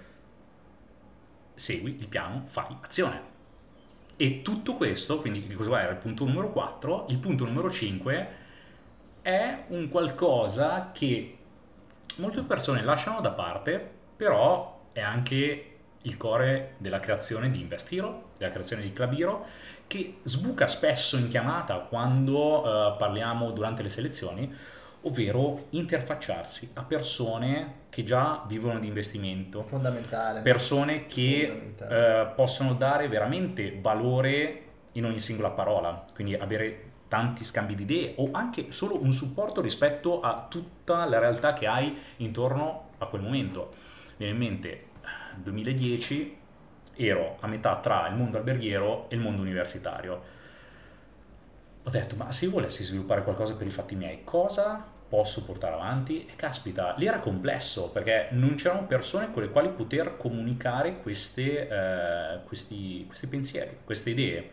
segui il piano, fai azione. E tutto questo, quindi questo era il punto numero 4, il punto numero 5 è un qualcosa che molte persone lasciano da parte, però è anche il core della creazione di Investiro, della creazione di Clabiro, che sbuca spesso in chiamata quando uh, parliamo durante le selezioni, ovvero interfacciarsi a persone che già vivono di investimento. Fondamentale. Persone che eh, possono dare veramente valore in ogni singola parola, quindi avere tanti scambi di idee o anche solo un supporto rispetto a tutta la realtà che hai intorno a quel momento. Mi viene in mente 2010 ero a metà tra il mondo alberghiero e il mondo universitario ho detto, ma se io volessi sviluppare qualcosa per i fatti miei, cosa posso portare avanti? E caspita, lì era complesso perché non c'erano persone con le quali poter comunicare queste, eh, questi, questi pensieri, queste idee.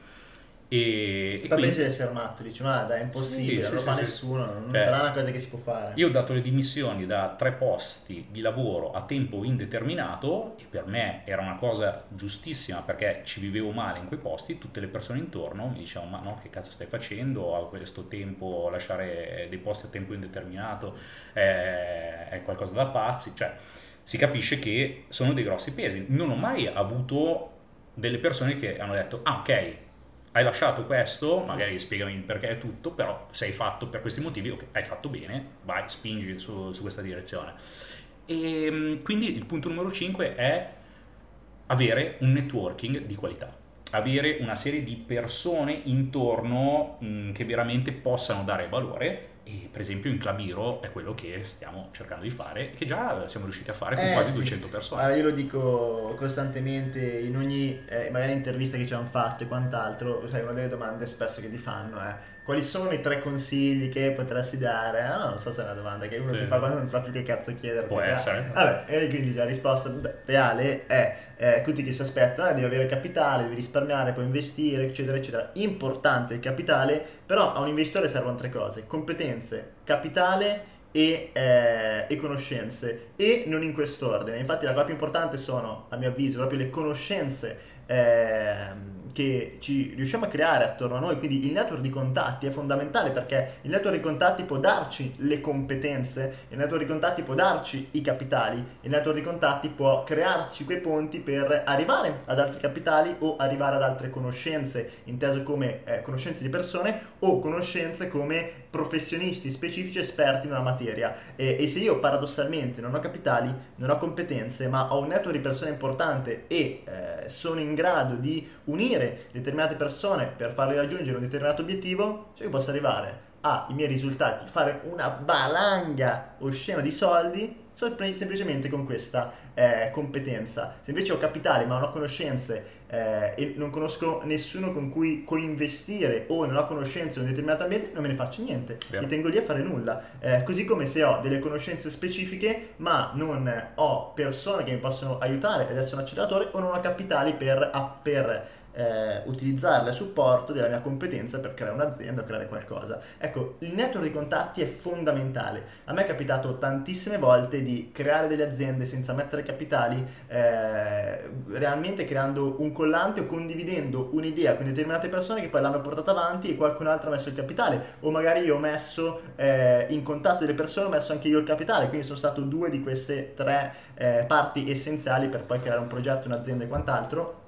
E, e Poi pensi di essere matto, dici ma dai è impossibile, sì, non lo fa sì, nessuno, non eh, sarà una cosa che si può fare. Io ho dato le dimissioni da tre posti di lavoro a tempo indeterminato e per me era una cosa giustissima perché ci vivevo male in quei posti, tutte le persone intorno mi dicevano ma no che cazzo stai facendo a questo tempo lasciare dei posti a tempo indeterminato è, è qualcosa da pazzi, cioè si capisce che sono dei grossi pesi. Non ho mai avuto delle persone che hanno detto, ah ok, hai lasciato questo, magari spiegami il perché è tutto, però se hai fatto per questi motivi, okay, hai fatto bene, vai, spingi su, su questa direzione. E ehm, quindi il punto numero 5 è avere un networking di qualità avere una serie di persone intorno mh, che veramente possano dare valore e per esempio in Club è quello che stiamo cercando di fare, che già siamo riusciti a fare con eh, quasi sì. 200 persone. Allora io lo dico costantemente in ogni eh, magari intervista che ci hanno fatto e quant'altro, sai, una delle domande spesso che ti fanno è quali sono i tre consigli che potresti dare? Ah, non so se è una domanda che uno sì. ti fa quando non sa più che cazzo chiedere. Può essere. Vabbè, e quindi la risposta reale è eh, tutti che si aspettano, eh, devi avere capitale, devi risparmiare, puoi investire, eccetera, eccetera. Importante il capitale, però a un investitore servono tre cose, competenze, capitale e, eh, e, conoscenze e non in quest'ordine. Infatti la cosa più importante sono, a mio avviso, proprio le conoscenze eh, che ci riusciamo a creare attorno a noi, quindi il network di contatti è fondamentale perché il network di contatti può darci le competenze, il network di contatti può darci i capitali, il network di contatti può crearci quei ponti per arrivare ad altri capitali o arrivare ad altre conoscenze, inteso come eh, conoscenze di persone o conoscenze come professionisti specifici esperti in una materia. E, e se io paradossalmente non ho capitali, non ho competenze, ma ho un network di persone importante e eh, sono in grado di unire determinate persone per farle raggiungere un determinato obiettivo, cioè io posso arrivare ai miei risultati, fare una valanga oscena di soldi semplicemente con questa eh, competenza. Se invece ho capitale ma non ho conoscenze eh, e non conosco nessuno con cui coinvestire o non ho conoscenze in un determinato ambiente, non me ne faccio niente, mi tengo lì a fare nulla. Eh, così come se ho delle conoscenze specifiche ma non ho persone che mi possono aiutare ad essere un acceleratore o non ho capitali per, per eh, utilizzarle a supporto della mia competenza per creare un'azienda creare qualcosa. Ecco, il network di contatti è fondamentale. A me è capitato tantissime volte di creare delle aziende senza mettere capitali, eh, realmente creando un collante o condividendo un'idea con determinate persone che poi l'hanno portata avanti e qualcun altro ha messo il capitale. O magari io ho messo eh, in contatto delle persone, ho messo anche io il capitale, quindi sono stato due di queste tre eh, parti essenziali per poi creare un progetto, un'azienda e quant'altro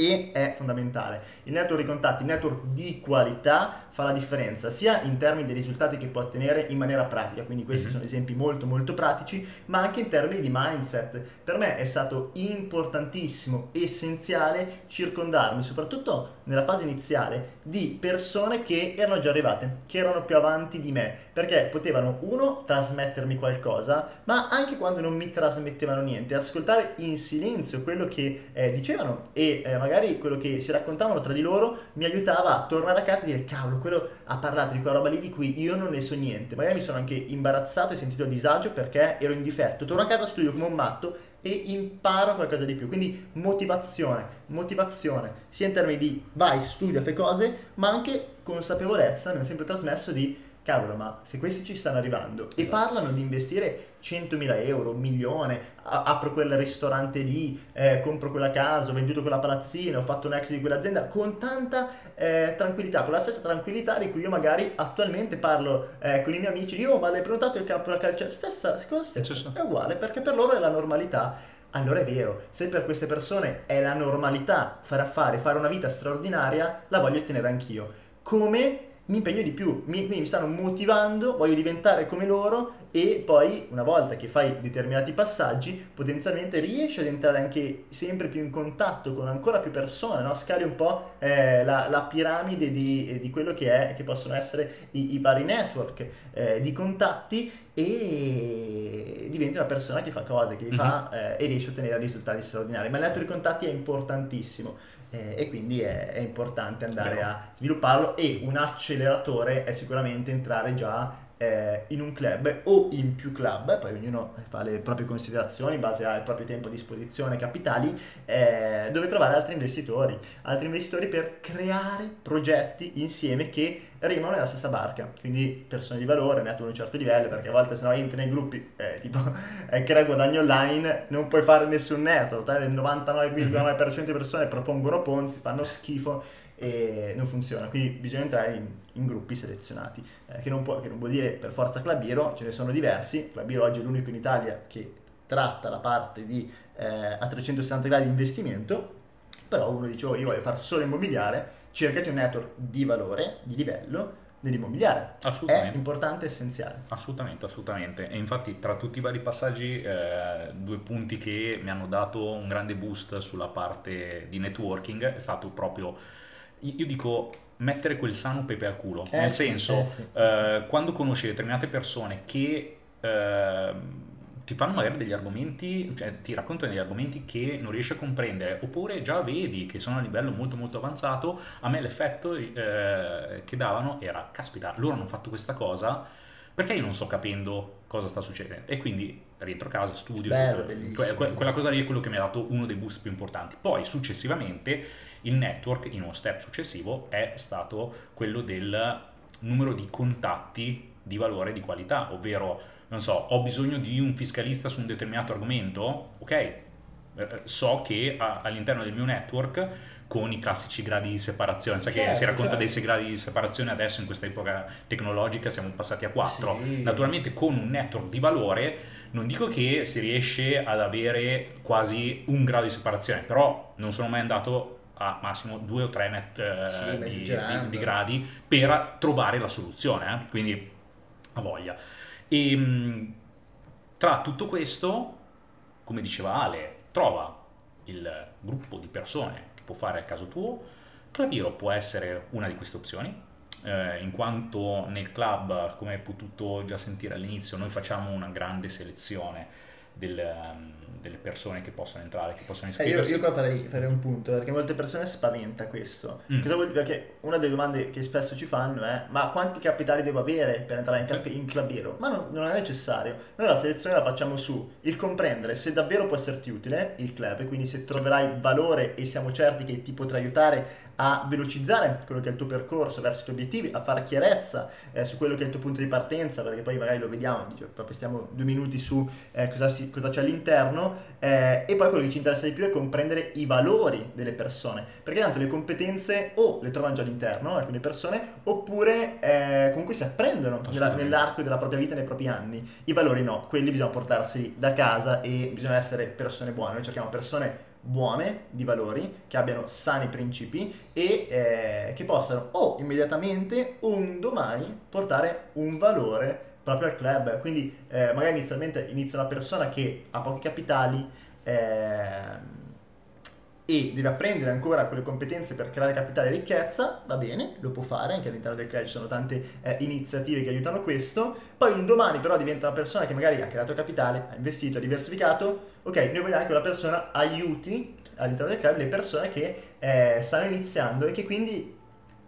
e è fondamentale. Il network di contatti, il network di qualità fa la differenza sia in termini dei risultati che può ottenere in maniera pratica, quindi questi mm-hmm. sono esempi molto molto pratici, ma anche in termini di mindset. Per me è stato importantissimo, essenziale circondarmi, soprattutto nella fase iniziale, di persone che erano già arrivate, che erano più avanti di me, perché potevano uno trasmettermi qualcosa, ma anche quando non mi trasmettevano niente, ascoltare in silenzio quello che eh, dicevano e eh, magari quello che si raccontavano tra di loro mi aiutava a tornare a casa e dire cavolo, quello ha parlato di quella roba lì di cui io non ne so niente. Magari mi sono anche imbarazzato e sentito a disagio perché ero in difetto. Torno a casa, studio come un matto e imparo qualcosa di più. Quindi motivazione, motivazione, sia in termini di vai, studia, fai cose, ma anche consapevolezza, mi ha sempre trasmesso di cavolo, ma se questi ci stanno arrivando esatto. e parlano di investire 100.000 euro, un milione, a- apro quel ristorante lì, eh, compro quella casa, ho venduto quella palazzina, ho fatto un ex di quell'azienda, con tanta eh, tranquillità, con la stessa tranquillità di cui io magari attualmente parlo eh, con i miei amici, io ma l'hai prenotato il campo da calcio, stessa cosa stessa, è uguale, perché per loro è la normalità. Allora è vero, se per queste persone è la normalità fare affari, fare una vita straordinaria, la voglio ottenere anch'io. Come mi impegno di più, mi, mi stanno motivando, voglio diventare come loro e poi una volta che fai determinati passaggi potenzialmente riesci ad entrare anche sempre più in contatto con ancora più persone, no? scali un po' eh, la, la, piramide di, di, quello che, è, che possono essere i, i vari network eh, di contatti e diventi una persona che fa cose, che mm-hmm. fa eh, e riesce a ottenere risultati straordinari. Ma il network di contatti è importantissimo eh, e quindi è, è importante andare Vero. a svilupparlo e un acceleratore è sicuramente entrare già eh, in un club o in più club, poi ognuno fa le proprie considerazioni in base al proprio tempo a disposizione, capitali, eh, dove trovare altri investitori, altri investitori per creare progetti insieme che rimano nella stessa barca, quindi persone di valore, network a un certo livello, perché a volte se no entri nei gruppi, eh, tipo eh, crea guadagni online, non puoi fare nessun network, il 99,9% di persone propongono ponzi, fanno schifo e non funziona, quindi bisogna entrare in, in gruppi selezionati, eh, che, non può, che, non vuol dire per forza Club Hero, ce ne sono diversi, Club Hero oggi è l'unico in Italia che tratta la parte di eh, a 360 gradi di investimento, però uno dice oh io voglio fare solo immobiliare, cercati un network di valore, di livello, nell'immobiliare. È importante e essenziale. Assolutamente, assolutamente. E infatti tra tutti i vari passaggi, eh, due punti che mi hanno dato un grande boost sulla parte di networking è stato proprio, io dico, mettere quel sano pepe al culo. Eh, Nel senso, eh, sì, eh, quando conosci determinate persone che ehm, ti fanno magari degli argomenti, cioè ti raccontano degli argomenti che non riesci a comprendere, oppure già vedi che sono a livello molto molto avanzato, a me l'effetto eh, che davano era, caspita, loro hanno fatto questa cosa, perché io non sto capendo cosa sta succedendo? E quindi rientro a casa, studio, Bello, tutto, que- quella cosa lì è quello che mi ha dato uno dei boost più importanti. Poi successivamente il network, in uno step successivo, è stato quello del numero di contatti di valore e di qualità, ovvero non so, ho bisogno di un fiscalista su un determinato argomento, ok, eh, so che all'interno del mio network con i classici gradi di separazione, sai certo, che si racconta certo. dei gradi di separazione adesso in questa epoca tecnologica siamo passati a 4, sì. naturalmente con un network di valore non dico che si riesce ad avere quasi un grado di separazione, però non sono mai andato a massimo due o tre net, eh, sì, di, di, di, gradi per trovare la soluzione, eh? quindi a voglia. E ehm, tra tutto questo, come diceva Ale, trova il gruppo di persone che può fare al caso tuo. Claviro può essere una di queste opzioni, eh, in quanto nel club, come hai potuto già sentire all'inizio, noi facciamo una grande selezione del, um, delle persone che possono entrare, che possono iscriversi. Eh, io, io, qua farei, farei, un punto, perché molte persone spaventa questo. Mm. Cosa vuol dire? Perché una delle domande che spesso ci fanno è ma quanti capitali devo avere per entrare in, cap- in Clubero? Ma non, non, è necessario. Noi la selezione la facciamo su il comprendere se davvero può esserti utile il club, quindi se troverai valore e siamo certi che ti potrà aiutare a velocizzare quello che è il tuo percorso verso i tuoi obiettivi, a fare chiarezza eh, su quello che è il tuo punto di partenza, perché poi magari lo vediamo, dice, proprio stiamo due minuti su eh, cosa, si, cosa, c'è all'interno, eh, e poi quello che ci interessa di più è comprendere i valori delle persone, perché tanto le competenze o le trovano già all'interno alcune persone, oppure eh, comunque si apprendono nella, nell'arco della propria vita, nei propri anni. I valori no, quelli bisogna portarseli da casa e bisogna essere persone buone, noi cerchiamo persone buone di valori, che abbiano sani principi e eh, che possano o immediatamente o un domani portare un valore proprio al club. Quindi eh, magari inizialmente inizia una persona che ha pochi capitali eh, e deve apprendere ancora quelle competenze per creare capitale e ricchezza, va bene, lo può fare, anche all'interno del club ci sono tante eh, iniziative che aiutano questo. Poi un domani però diventa una persona che magari ha creato capitale, ha investito, ha diversificato, ok, noi vogliamo che quella persona aiuti all'interno del club le persone che eh, stanno iniziando e che quindi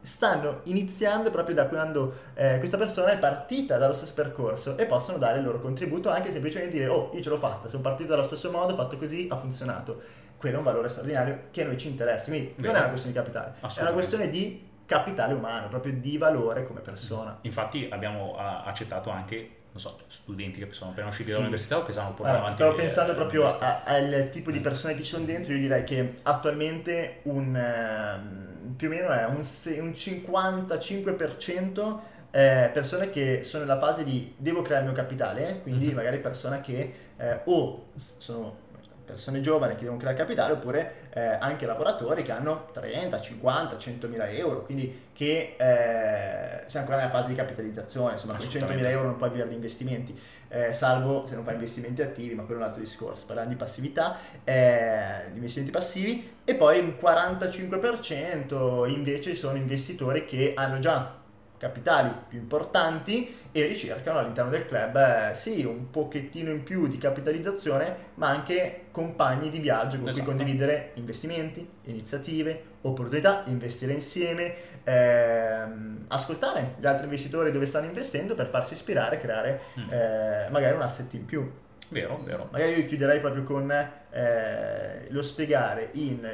stanno iniziando proprio da quando eh, questa persona è partita dallo stesso percorso e possono dare il loro contributo anche semplicemente dire oh io ce l'ho fatta, sono partito dallo stesso modo, ho fatto così, ha funzionato. Quello è un valore straordinario che a noi ci interessa, quindi Beh, non è una questione di capitale, è una questione di capitale umano, proprio di valore come persona. Infatti abbiamo accettato anche non so, studenti che sono appena usciti sì. dall'università o che stanno portando allora, avanti. Stavo pensando proprio al tipo di persone che ci sono dentro, io direi che attualmente un, eh, più o meno è un, un 55% eh, persone che sono nella fase di devo creare il mio capitale, quindi mm-hmm. magari persone che eh, o sono persone giovani che devono creare capitale oppure eh, anche lavoratori che hanno 30, 50, 100 mila euro, quindi che eh, siamo ancora nella fase di capitalizzazione, insomma con 100 mila euro non puoi vivere di investimenti, eh, salvo se non fai investimenti attivi, ma quello è un altro discorso, parliamo di passività, eh, di investimenti passivi e poi un 45% invece sono investitori che hanno già capitali più importanti e ricercano all'interno del club eh, sì un pochettino in più di capitalizzazione ma anche compagni di viaggio con esatto. cui condividere investimenti, iniziative, opportunità, investire insieme, ehm, ascoltare gli altri investitori dove stanno investendo per farsi ispirare e creare mm. eh, magari un asset in più. Vero, vero. Magari io chiuderei proprio con eh, lo spiegare in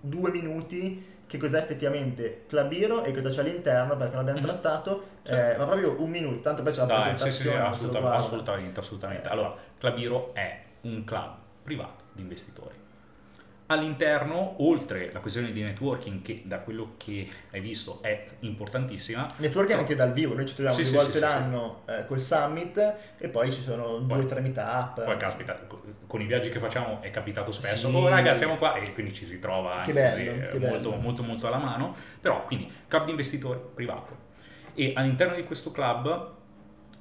due minuti che cos'è effettivamente Clabiro e cosa c'è all'interno perché l'abbiamo mm-hmm. trattato sì. eh, ma proprio un minuto tanto poi c'è la Dai, presentazione sì, sì, assolutamente, assolutamente, assolutamente. allora Clabiro è un club privato di investitori all'interno, oltre la questione di networking, che da quello che hai visto è importantissima. Networking anche dal vivo, noi ci troviamo Sì, due sì, volte sì, l'anno eh, col summit e poi ci sono due o tre meetup. Poi caspita, co- con i viaggi che facciamo è capitato spesso, oh raga siamo qua e quindi ci si trova Che bello, così, che eh, molto, bello. molto molto alla mano, però quindi club di investitori privato e all'interno di questo club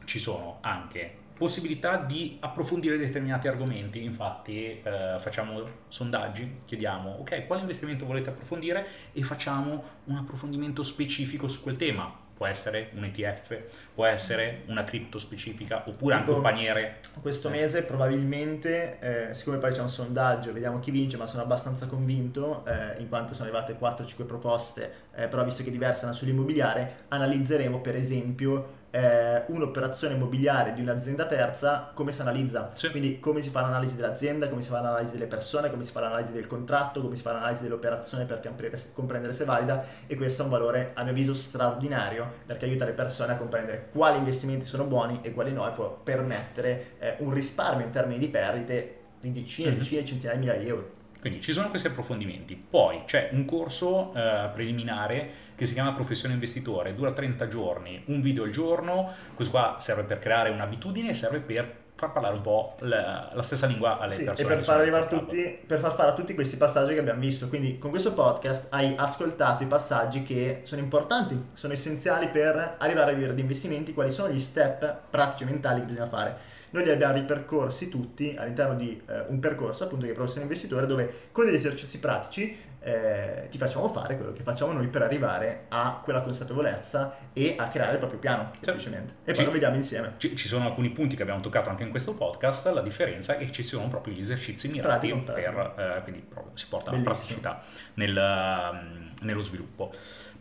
ci sono anche possibilità di approfondire determinati argomenti, infatti eh, facciamo sondaggi, chiediamo ok quale investimento volete approfondire? E facciamo un approfondimento specifico su quel tema. Può essere un ETF, può essere una cripto specifica oppure anche Tipo- un paniere. Questo mese probabilmente, eh, siccome poi c'è un sondaggio, vediamo chi vince, ma sono abbastanza convinto, eh, in quanto sono arrivate 4-5 proposte, eh, però visto che diverse erano sull'immobiliare, analizzeremo per esempio eh, un'operazione immobiliare di un'azienda terza, come si analizza, Sì. quindi come si fa l'analisi dell'azienda, come si fa l'analisi delle persone, come si fa l'analisi del contratto, come si fa l'analisi dell'operazione per comprendere se- comprendere se è valida e questo è un valore a mio avviso straordinario perché aiuta le persone a comprendere quali investimenti sono buoni e quali no e può permettere eh, un risparmio in termini di perdite di decine, Mhm. decine, centinaia di migliaia di euro. Quindi ci sono questi approfondimenti. Poi c'è un corso eh, preliminare che si chiama Professione Investitore, dura 30 giorni, un video al giorno. Questo qua serve per creare un'abitudine e serve per far parlare un po' la, la stessa lingua alle Sì, e persone. per che far, arrivare tutti, per far fare a tutti questi passaggi che abbiamo visto. Quindi con questo podcast hai ascoltato i passaggi che sono importanti, sono essenziali per arrivare a vivere di investimenti, quali sono gli step pratici e mentali che bisogna fare. Noi li abbiamo ripercorsi tutti all'interno di eh, un percorso appunto che è professione investitore dove con degli esercizi pratici eh, ti facciamo fare quello che facciamo noi per arrivare a quella consapevolezza e a creare il proprio piano semplicemente. E poi Sì. lo vediamo insieme. Ci, ci sono alcuni punti che abbiamo toccato anche in questo podcast, la differenza è che ci sono proprio gli esercizi mirati Pratico, pratico. per, eh, quindi proprio si porta Bellissimo. praticità nel, ehm, nello sviluppo.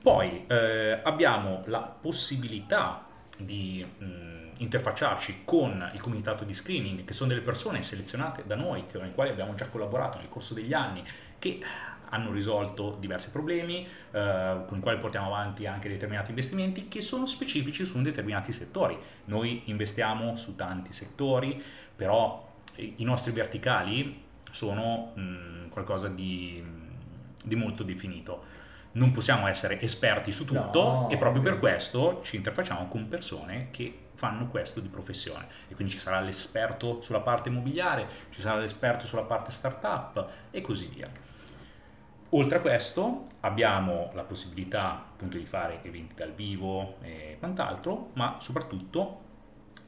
Poi eh, abbiamo la possibilità di mh, interfacciarci con il comitato di screening, che sono delle persone selezionate da noi, con le quali abbiamo già collaborato nel corso degli anni, che hanno risolto diversi problemi, eh, con i quali portiamo avanti anche determinati investimenti che sono specifici su determinati settori. Noi investiamo su tanti settori, però i nostri verticali sono mh, qualcosa di, di molto definito. Non possiamo essere esperti su tutto No, e proprio per ovvio. questo ci interfacciamo con persone che fanno questo di professione e quindi ci sarà l'esperto sulla parte immobiliare, ci sarà l'esperto sulla parte startup e così via. Oltre a questo abbiamo la possibilità appunto di fare eventi dal vivo e quant'altro, ma soprattutto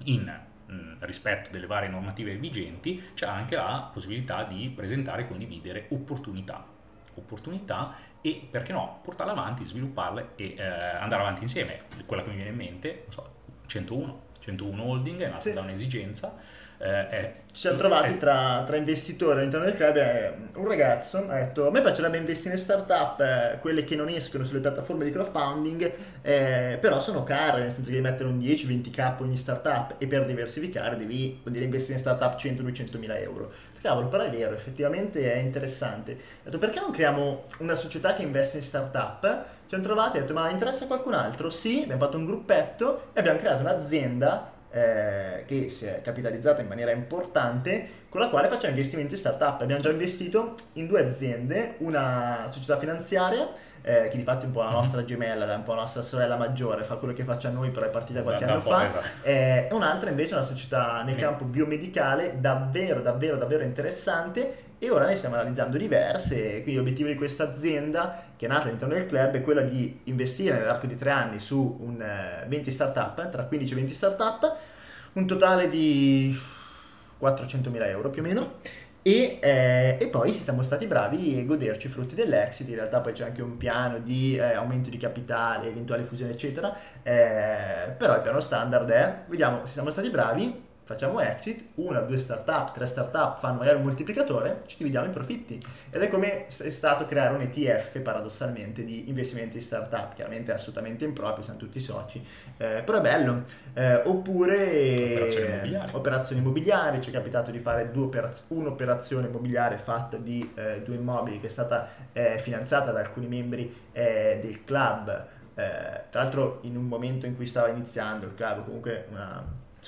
in mh, rispetto delle varie normative vigenti c'è anche la possibilità di presentare e condividere opportunità. Opportunità e perché no, portarle avanti, svilupparle e eh, andare avanti insieme. Quella che mi viene in mente, non so, 101, 101 Holding è nata Sì. da un'esigenza. eh, è- Ci siamo trovati è- tra, tra investitori all'interno del club un ragazzo ha detto a me piacerebbe investire in startup, eh, quelle che non escono sulle piattaforme di crowdfunding, eh, però sono care, nel senso che devi mettere un 10-20k ogni startup e per diversificare devi dire investire in startup 100-200 mila euro. Cavolo, però è vero, effettivamente è interessante. Ho detto perché non creiamo una società che investe in startup? Ci siamo trovati e detto ma interessa qualcun altro? Sì, abbiamo fatto un gruppetto e abbiamo creato un'azienda eh, che si è capitalizzata in maniera importante con la quale facciamo investimenti in startup. Abbiamo già investito in due aziende, una società finanziaria eh, che di fatto è un po' la Mhm. nostra gemella, è un po' la nostra sorella maggiore, fa quello che faccia a noi, però è partita qualche anno fa. Eh, e un'altra invece è una società nel campo biomedicale davvero, davvero, davvero interessante e ora ne stiamo analizzando diverse. Quindi l'obiettivo di questa azienda, che è nata all'interno del club, è quello di investire nell'arco di tre anni su un, eh, 20 startup, tra 15 e 20 startup, un totale di 400.000 euro più o meno. E, eh, e poi siamo stati bravi a goderci i frutti dell'exit. In realtà poi c'è anche un piano di eh, aumento di capitale, eventuale fusione, eccetera. Eh, però il piano standard è: vediamo se siamo stati bravi, facciamo exit, una, due startup, tre startup fanno magari un moltiplicatore, ci dividiamo i profitti. Ed è come è stato creare un ETF paradossalmente di investimenti in startup, chiaramente è assolutamente improprio, siamo tutti soci, eh, però è bello. Eh, oppure Operazioni immobiliari. operazioni immobiliari, ci è capitato di fare due operaz- un'operazione immobiliare fatta di eh, due immobili che è stata eh, finanziata da alcuni membri eh, del club, eh, tra l'altro in un momento in cui stava iniziando il club, comunque una,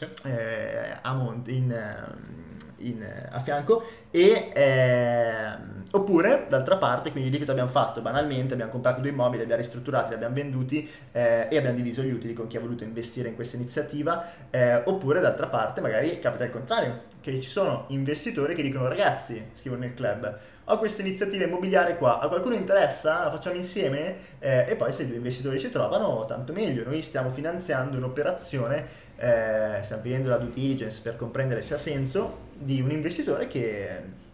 Eh, a Monte, in, ehm, in, a fianco e ehm, oppure d'altra parte quindi lì cosa abbiamo fatto banalmente abbiamo comprato due immobili abbiamo ristrutturati li abbiamo venduti eh, e abbiamo diviso gli utili con chi ha voluto investire in questa iniziativa eh, oppure d'altra parte magari capita il contrario che ci sono investitori che dicono ragazzi scrivono nel club ho questa iniziativa immobiliare qua, a qualcuno interessa? La facciamo insieme? Eh, e poi se due investitori si trovano, tanto meglio. Noi stiamo finanziando un'operazione, eh, stiamo finendo la due diligence per comprendere se ha senso, di un investitore che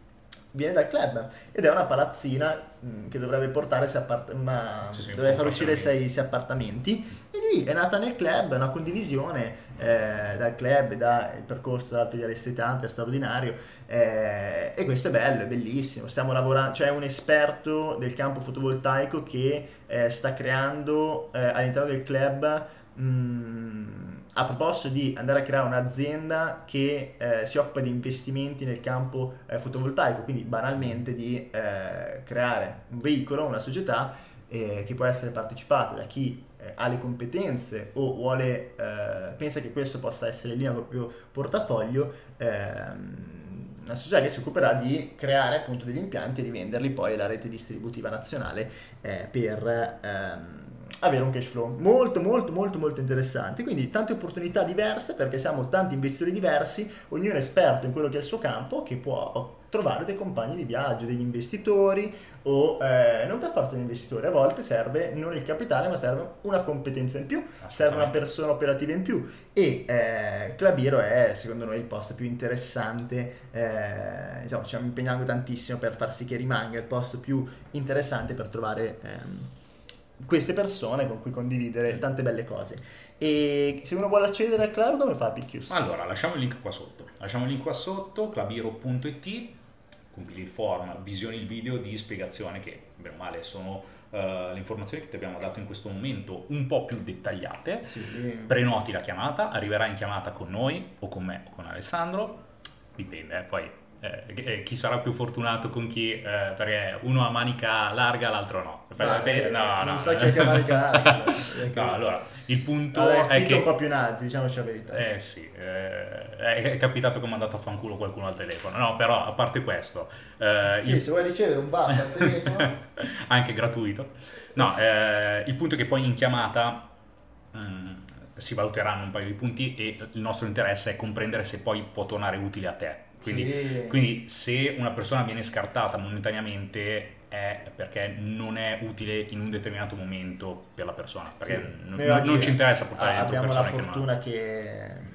viene dal club ed è una palazzina mh, mm, che dovrebbe portare appart- una, sì, sì, dovrebbe far uscire sei, sei, appartamenti. E lì è nata nel club, è una condivisione eh, dal club, dal percorso dall'alto di è straordinario eh, e questo è bello, è bellissimo, stiamo lavorando, c'è un esperto del campo fotovoltaico che eh, sta creando eh, all'interno del club mh, mm, a proposito di andare a creare un'azienda che eh, si occupa di investimenti nel campo eh, fotovoltaico, quindi banalmente di eh, creare un veicolo, una società eh, che può essere partecipata da chi eh, ha le competenze o vuole, eh, pensa che questo possa essere con il proprio portafoglio, ehm, una società che si occuperà di creare appunto degli impianti e di venderli poi alla rete distributiva nazionale per... Ehm, avere un cash flow molto molto molto molto interessante. Quindi tante opportunità diverse perché siamo tanti investitori diversi ognuno è esperto in quello che è il suo campo che può trovare dei compagni di viaggio degli investitori o eh, non per forza degli investitori a volte serve non il capitale ma serve una competenza in più serve una persona operativa in più. E eh, Clabiro è secondo noi il posto più interessante eh, diciamo, ci stiamo impegnando tantissimo per far sì che rimanga il posto più interessante per trovare ehm, queste persone con cui condividere tante belle cose. E se uno vuole accedere al club, come fa Picchius? Allora, lasciamo il link qua sotto. Lasciamo il link qua sotto, clubiro.it, compili il form, visioni il video di spiegazione che, bene o male, sono uh, le informazioni che ti abbiamo dato in questo momento un po' più dettagliate. Sì. Prenoti la chiamata, arriverà in chiamata con noi o con me o con Alessandro, dipende, eh, poi eh, eh, chi sarà più fortunato con chi, eh, perché uno ha manica larga, l'altro no. No, eh, no, non no. so chi ha manica larga. no, allora, il punto allora, è che... un po' più nazi, diciamoci la verità. Eh sì, eh, è capitato che ho mandato a fanculo qualcuno al telefono. No, però, a parte questo... Eh, il... Se vuoi ricevere un baffa al telefono... Anche gratuito. No, eh, il punto è che poi in chiamata... Mm, si valuteranno un paio di punti e il nostro interesse è comprendere se poi può tornare utile a te quindi, sì. quindi, se una persona viene scartata momentaneamente è perché non è utile in un determinato momento per la persona, perché sì. non, non, ci interessa portare dentro persone Abbiamo la fortuna che, che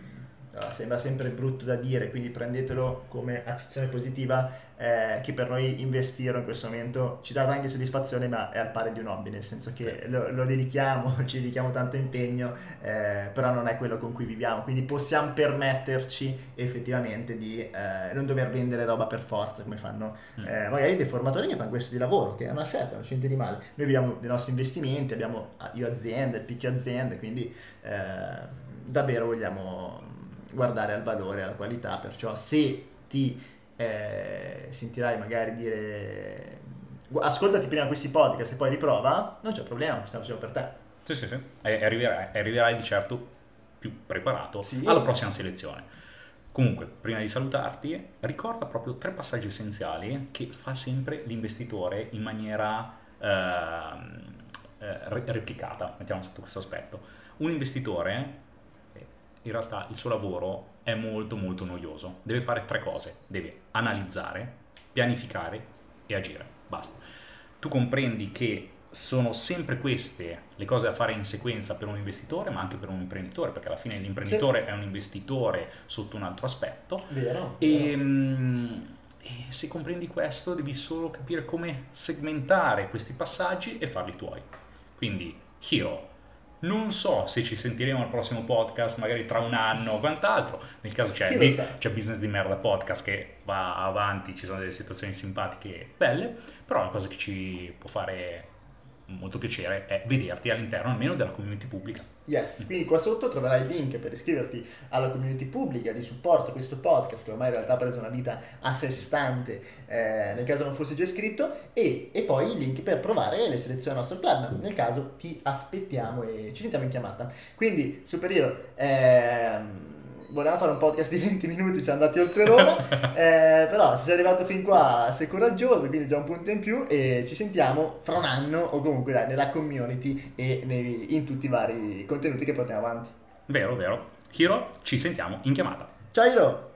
sembra sempre brutto da dire, quindi prendetelo come accezione positiva, eh, che per noi investire in questo momento ci dà anche soddisfazione, ma è al pari di un hobby, nel senso che lo, lo dedichiamo, ci dedichiamo tanto impegno, eh, però non è quello con cui viviamo, quindi possiamo permetterci effettivamente di eh, non dover vendere roba per forza, come fanno mm. Eh, magari dei formatori che fanno questo di lavoro, che è una scelta, non c'è niente di male. Noi viviamo dei nostri investimenti, abbiamo io aziende, il picchio aziende, quindi eh, davvero vogliamo guardare al valore, alla qualità, perciò se ti eh, sentirai magari dire ascoltati prima questi podcast e poi riprova, non c'è problema, stiamo facendo per te. Sì, sì, sì, e arriverai, arriverai di certo più preparato sì. alla prossima selezione. Comunque, prima di salutarti, ricorda proprio tre passaggi essenziali che fa sempre l'investitore in maniera eh, eh, replicata, mettiamo sotto questo aspetto. Un investitore in realtà il suo lavoro è molto molto noioso. Deve fare tre cose, deve analizzare, pianificare e agire. Basta. Tu comprendi che sono sempre queste le cose da fare in sequenza per un investitore, ma anche per un imprenditore, perché alla fine l'imprenditore sì. è un investitore sotto un altro aspetto. Vero, e, mm, e se comprendi questo, devi solo capire come segmentare questi passaggi e farli tuoi. Quindi, Hero, non so se ci sentiremo al prossimo podcast, magari tra un anno o quant'altro. Nel caso c'è, bi- c'è Business di Merda Podcast che va avanti, ci sono delle situazioni simpatiche belle, però la cosa che ci può fare molto piacere è vederti all'interno almeno della community pubblica. Yes, quindi qua sotto troverai il link per iscriverti alla community pubblica di supporto a questo podcast che ormai in realtà ha preso una vita a sé stante eh, nel caso non fosse già iscritto e, e, poi il link per provare le selezioni al nostro club nel caso ti aspettiamo e ci sentiamo in chiamata. Quindi Superhero, ehm, volevamo fare un podcast di 20 minuti, siamo andati oltre l'ora, eh, però se sei arrivato fin qua sei coraggioso, quindi già un punto in più e ci sentiamo fra un anno o comunque dai, nella community e nei, in tutti i vari contenuti che portiamo avanti. Vero, vero. Hiro, ci sentiamo in chiamata. Ciao Hiro!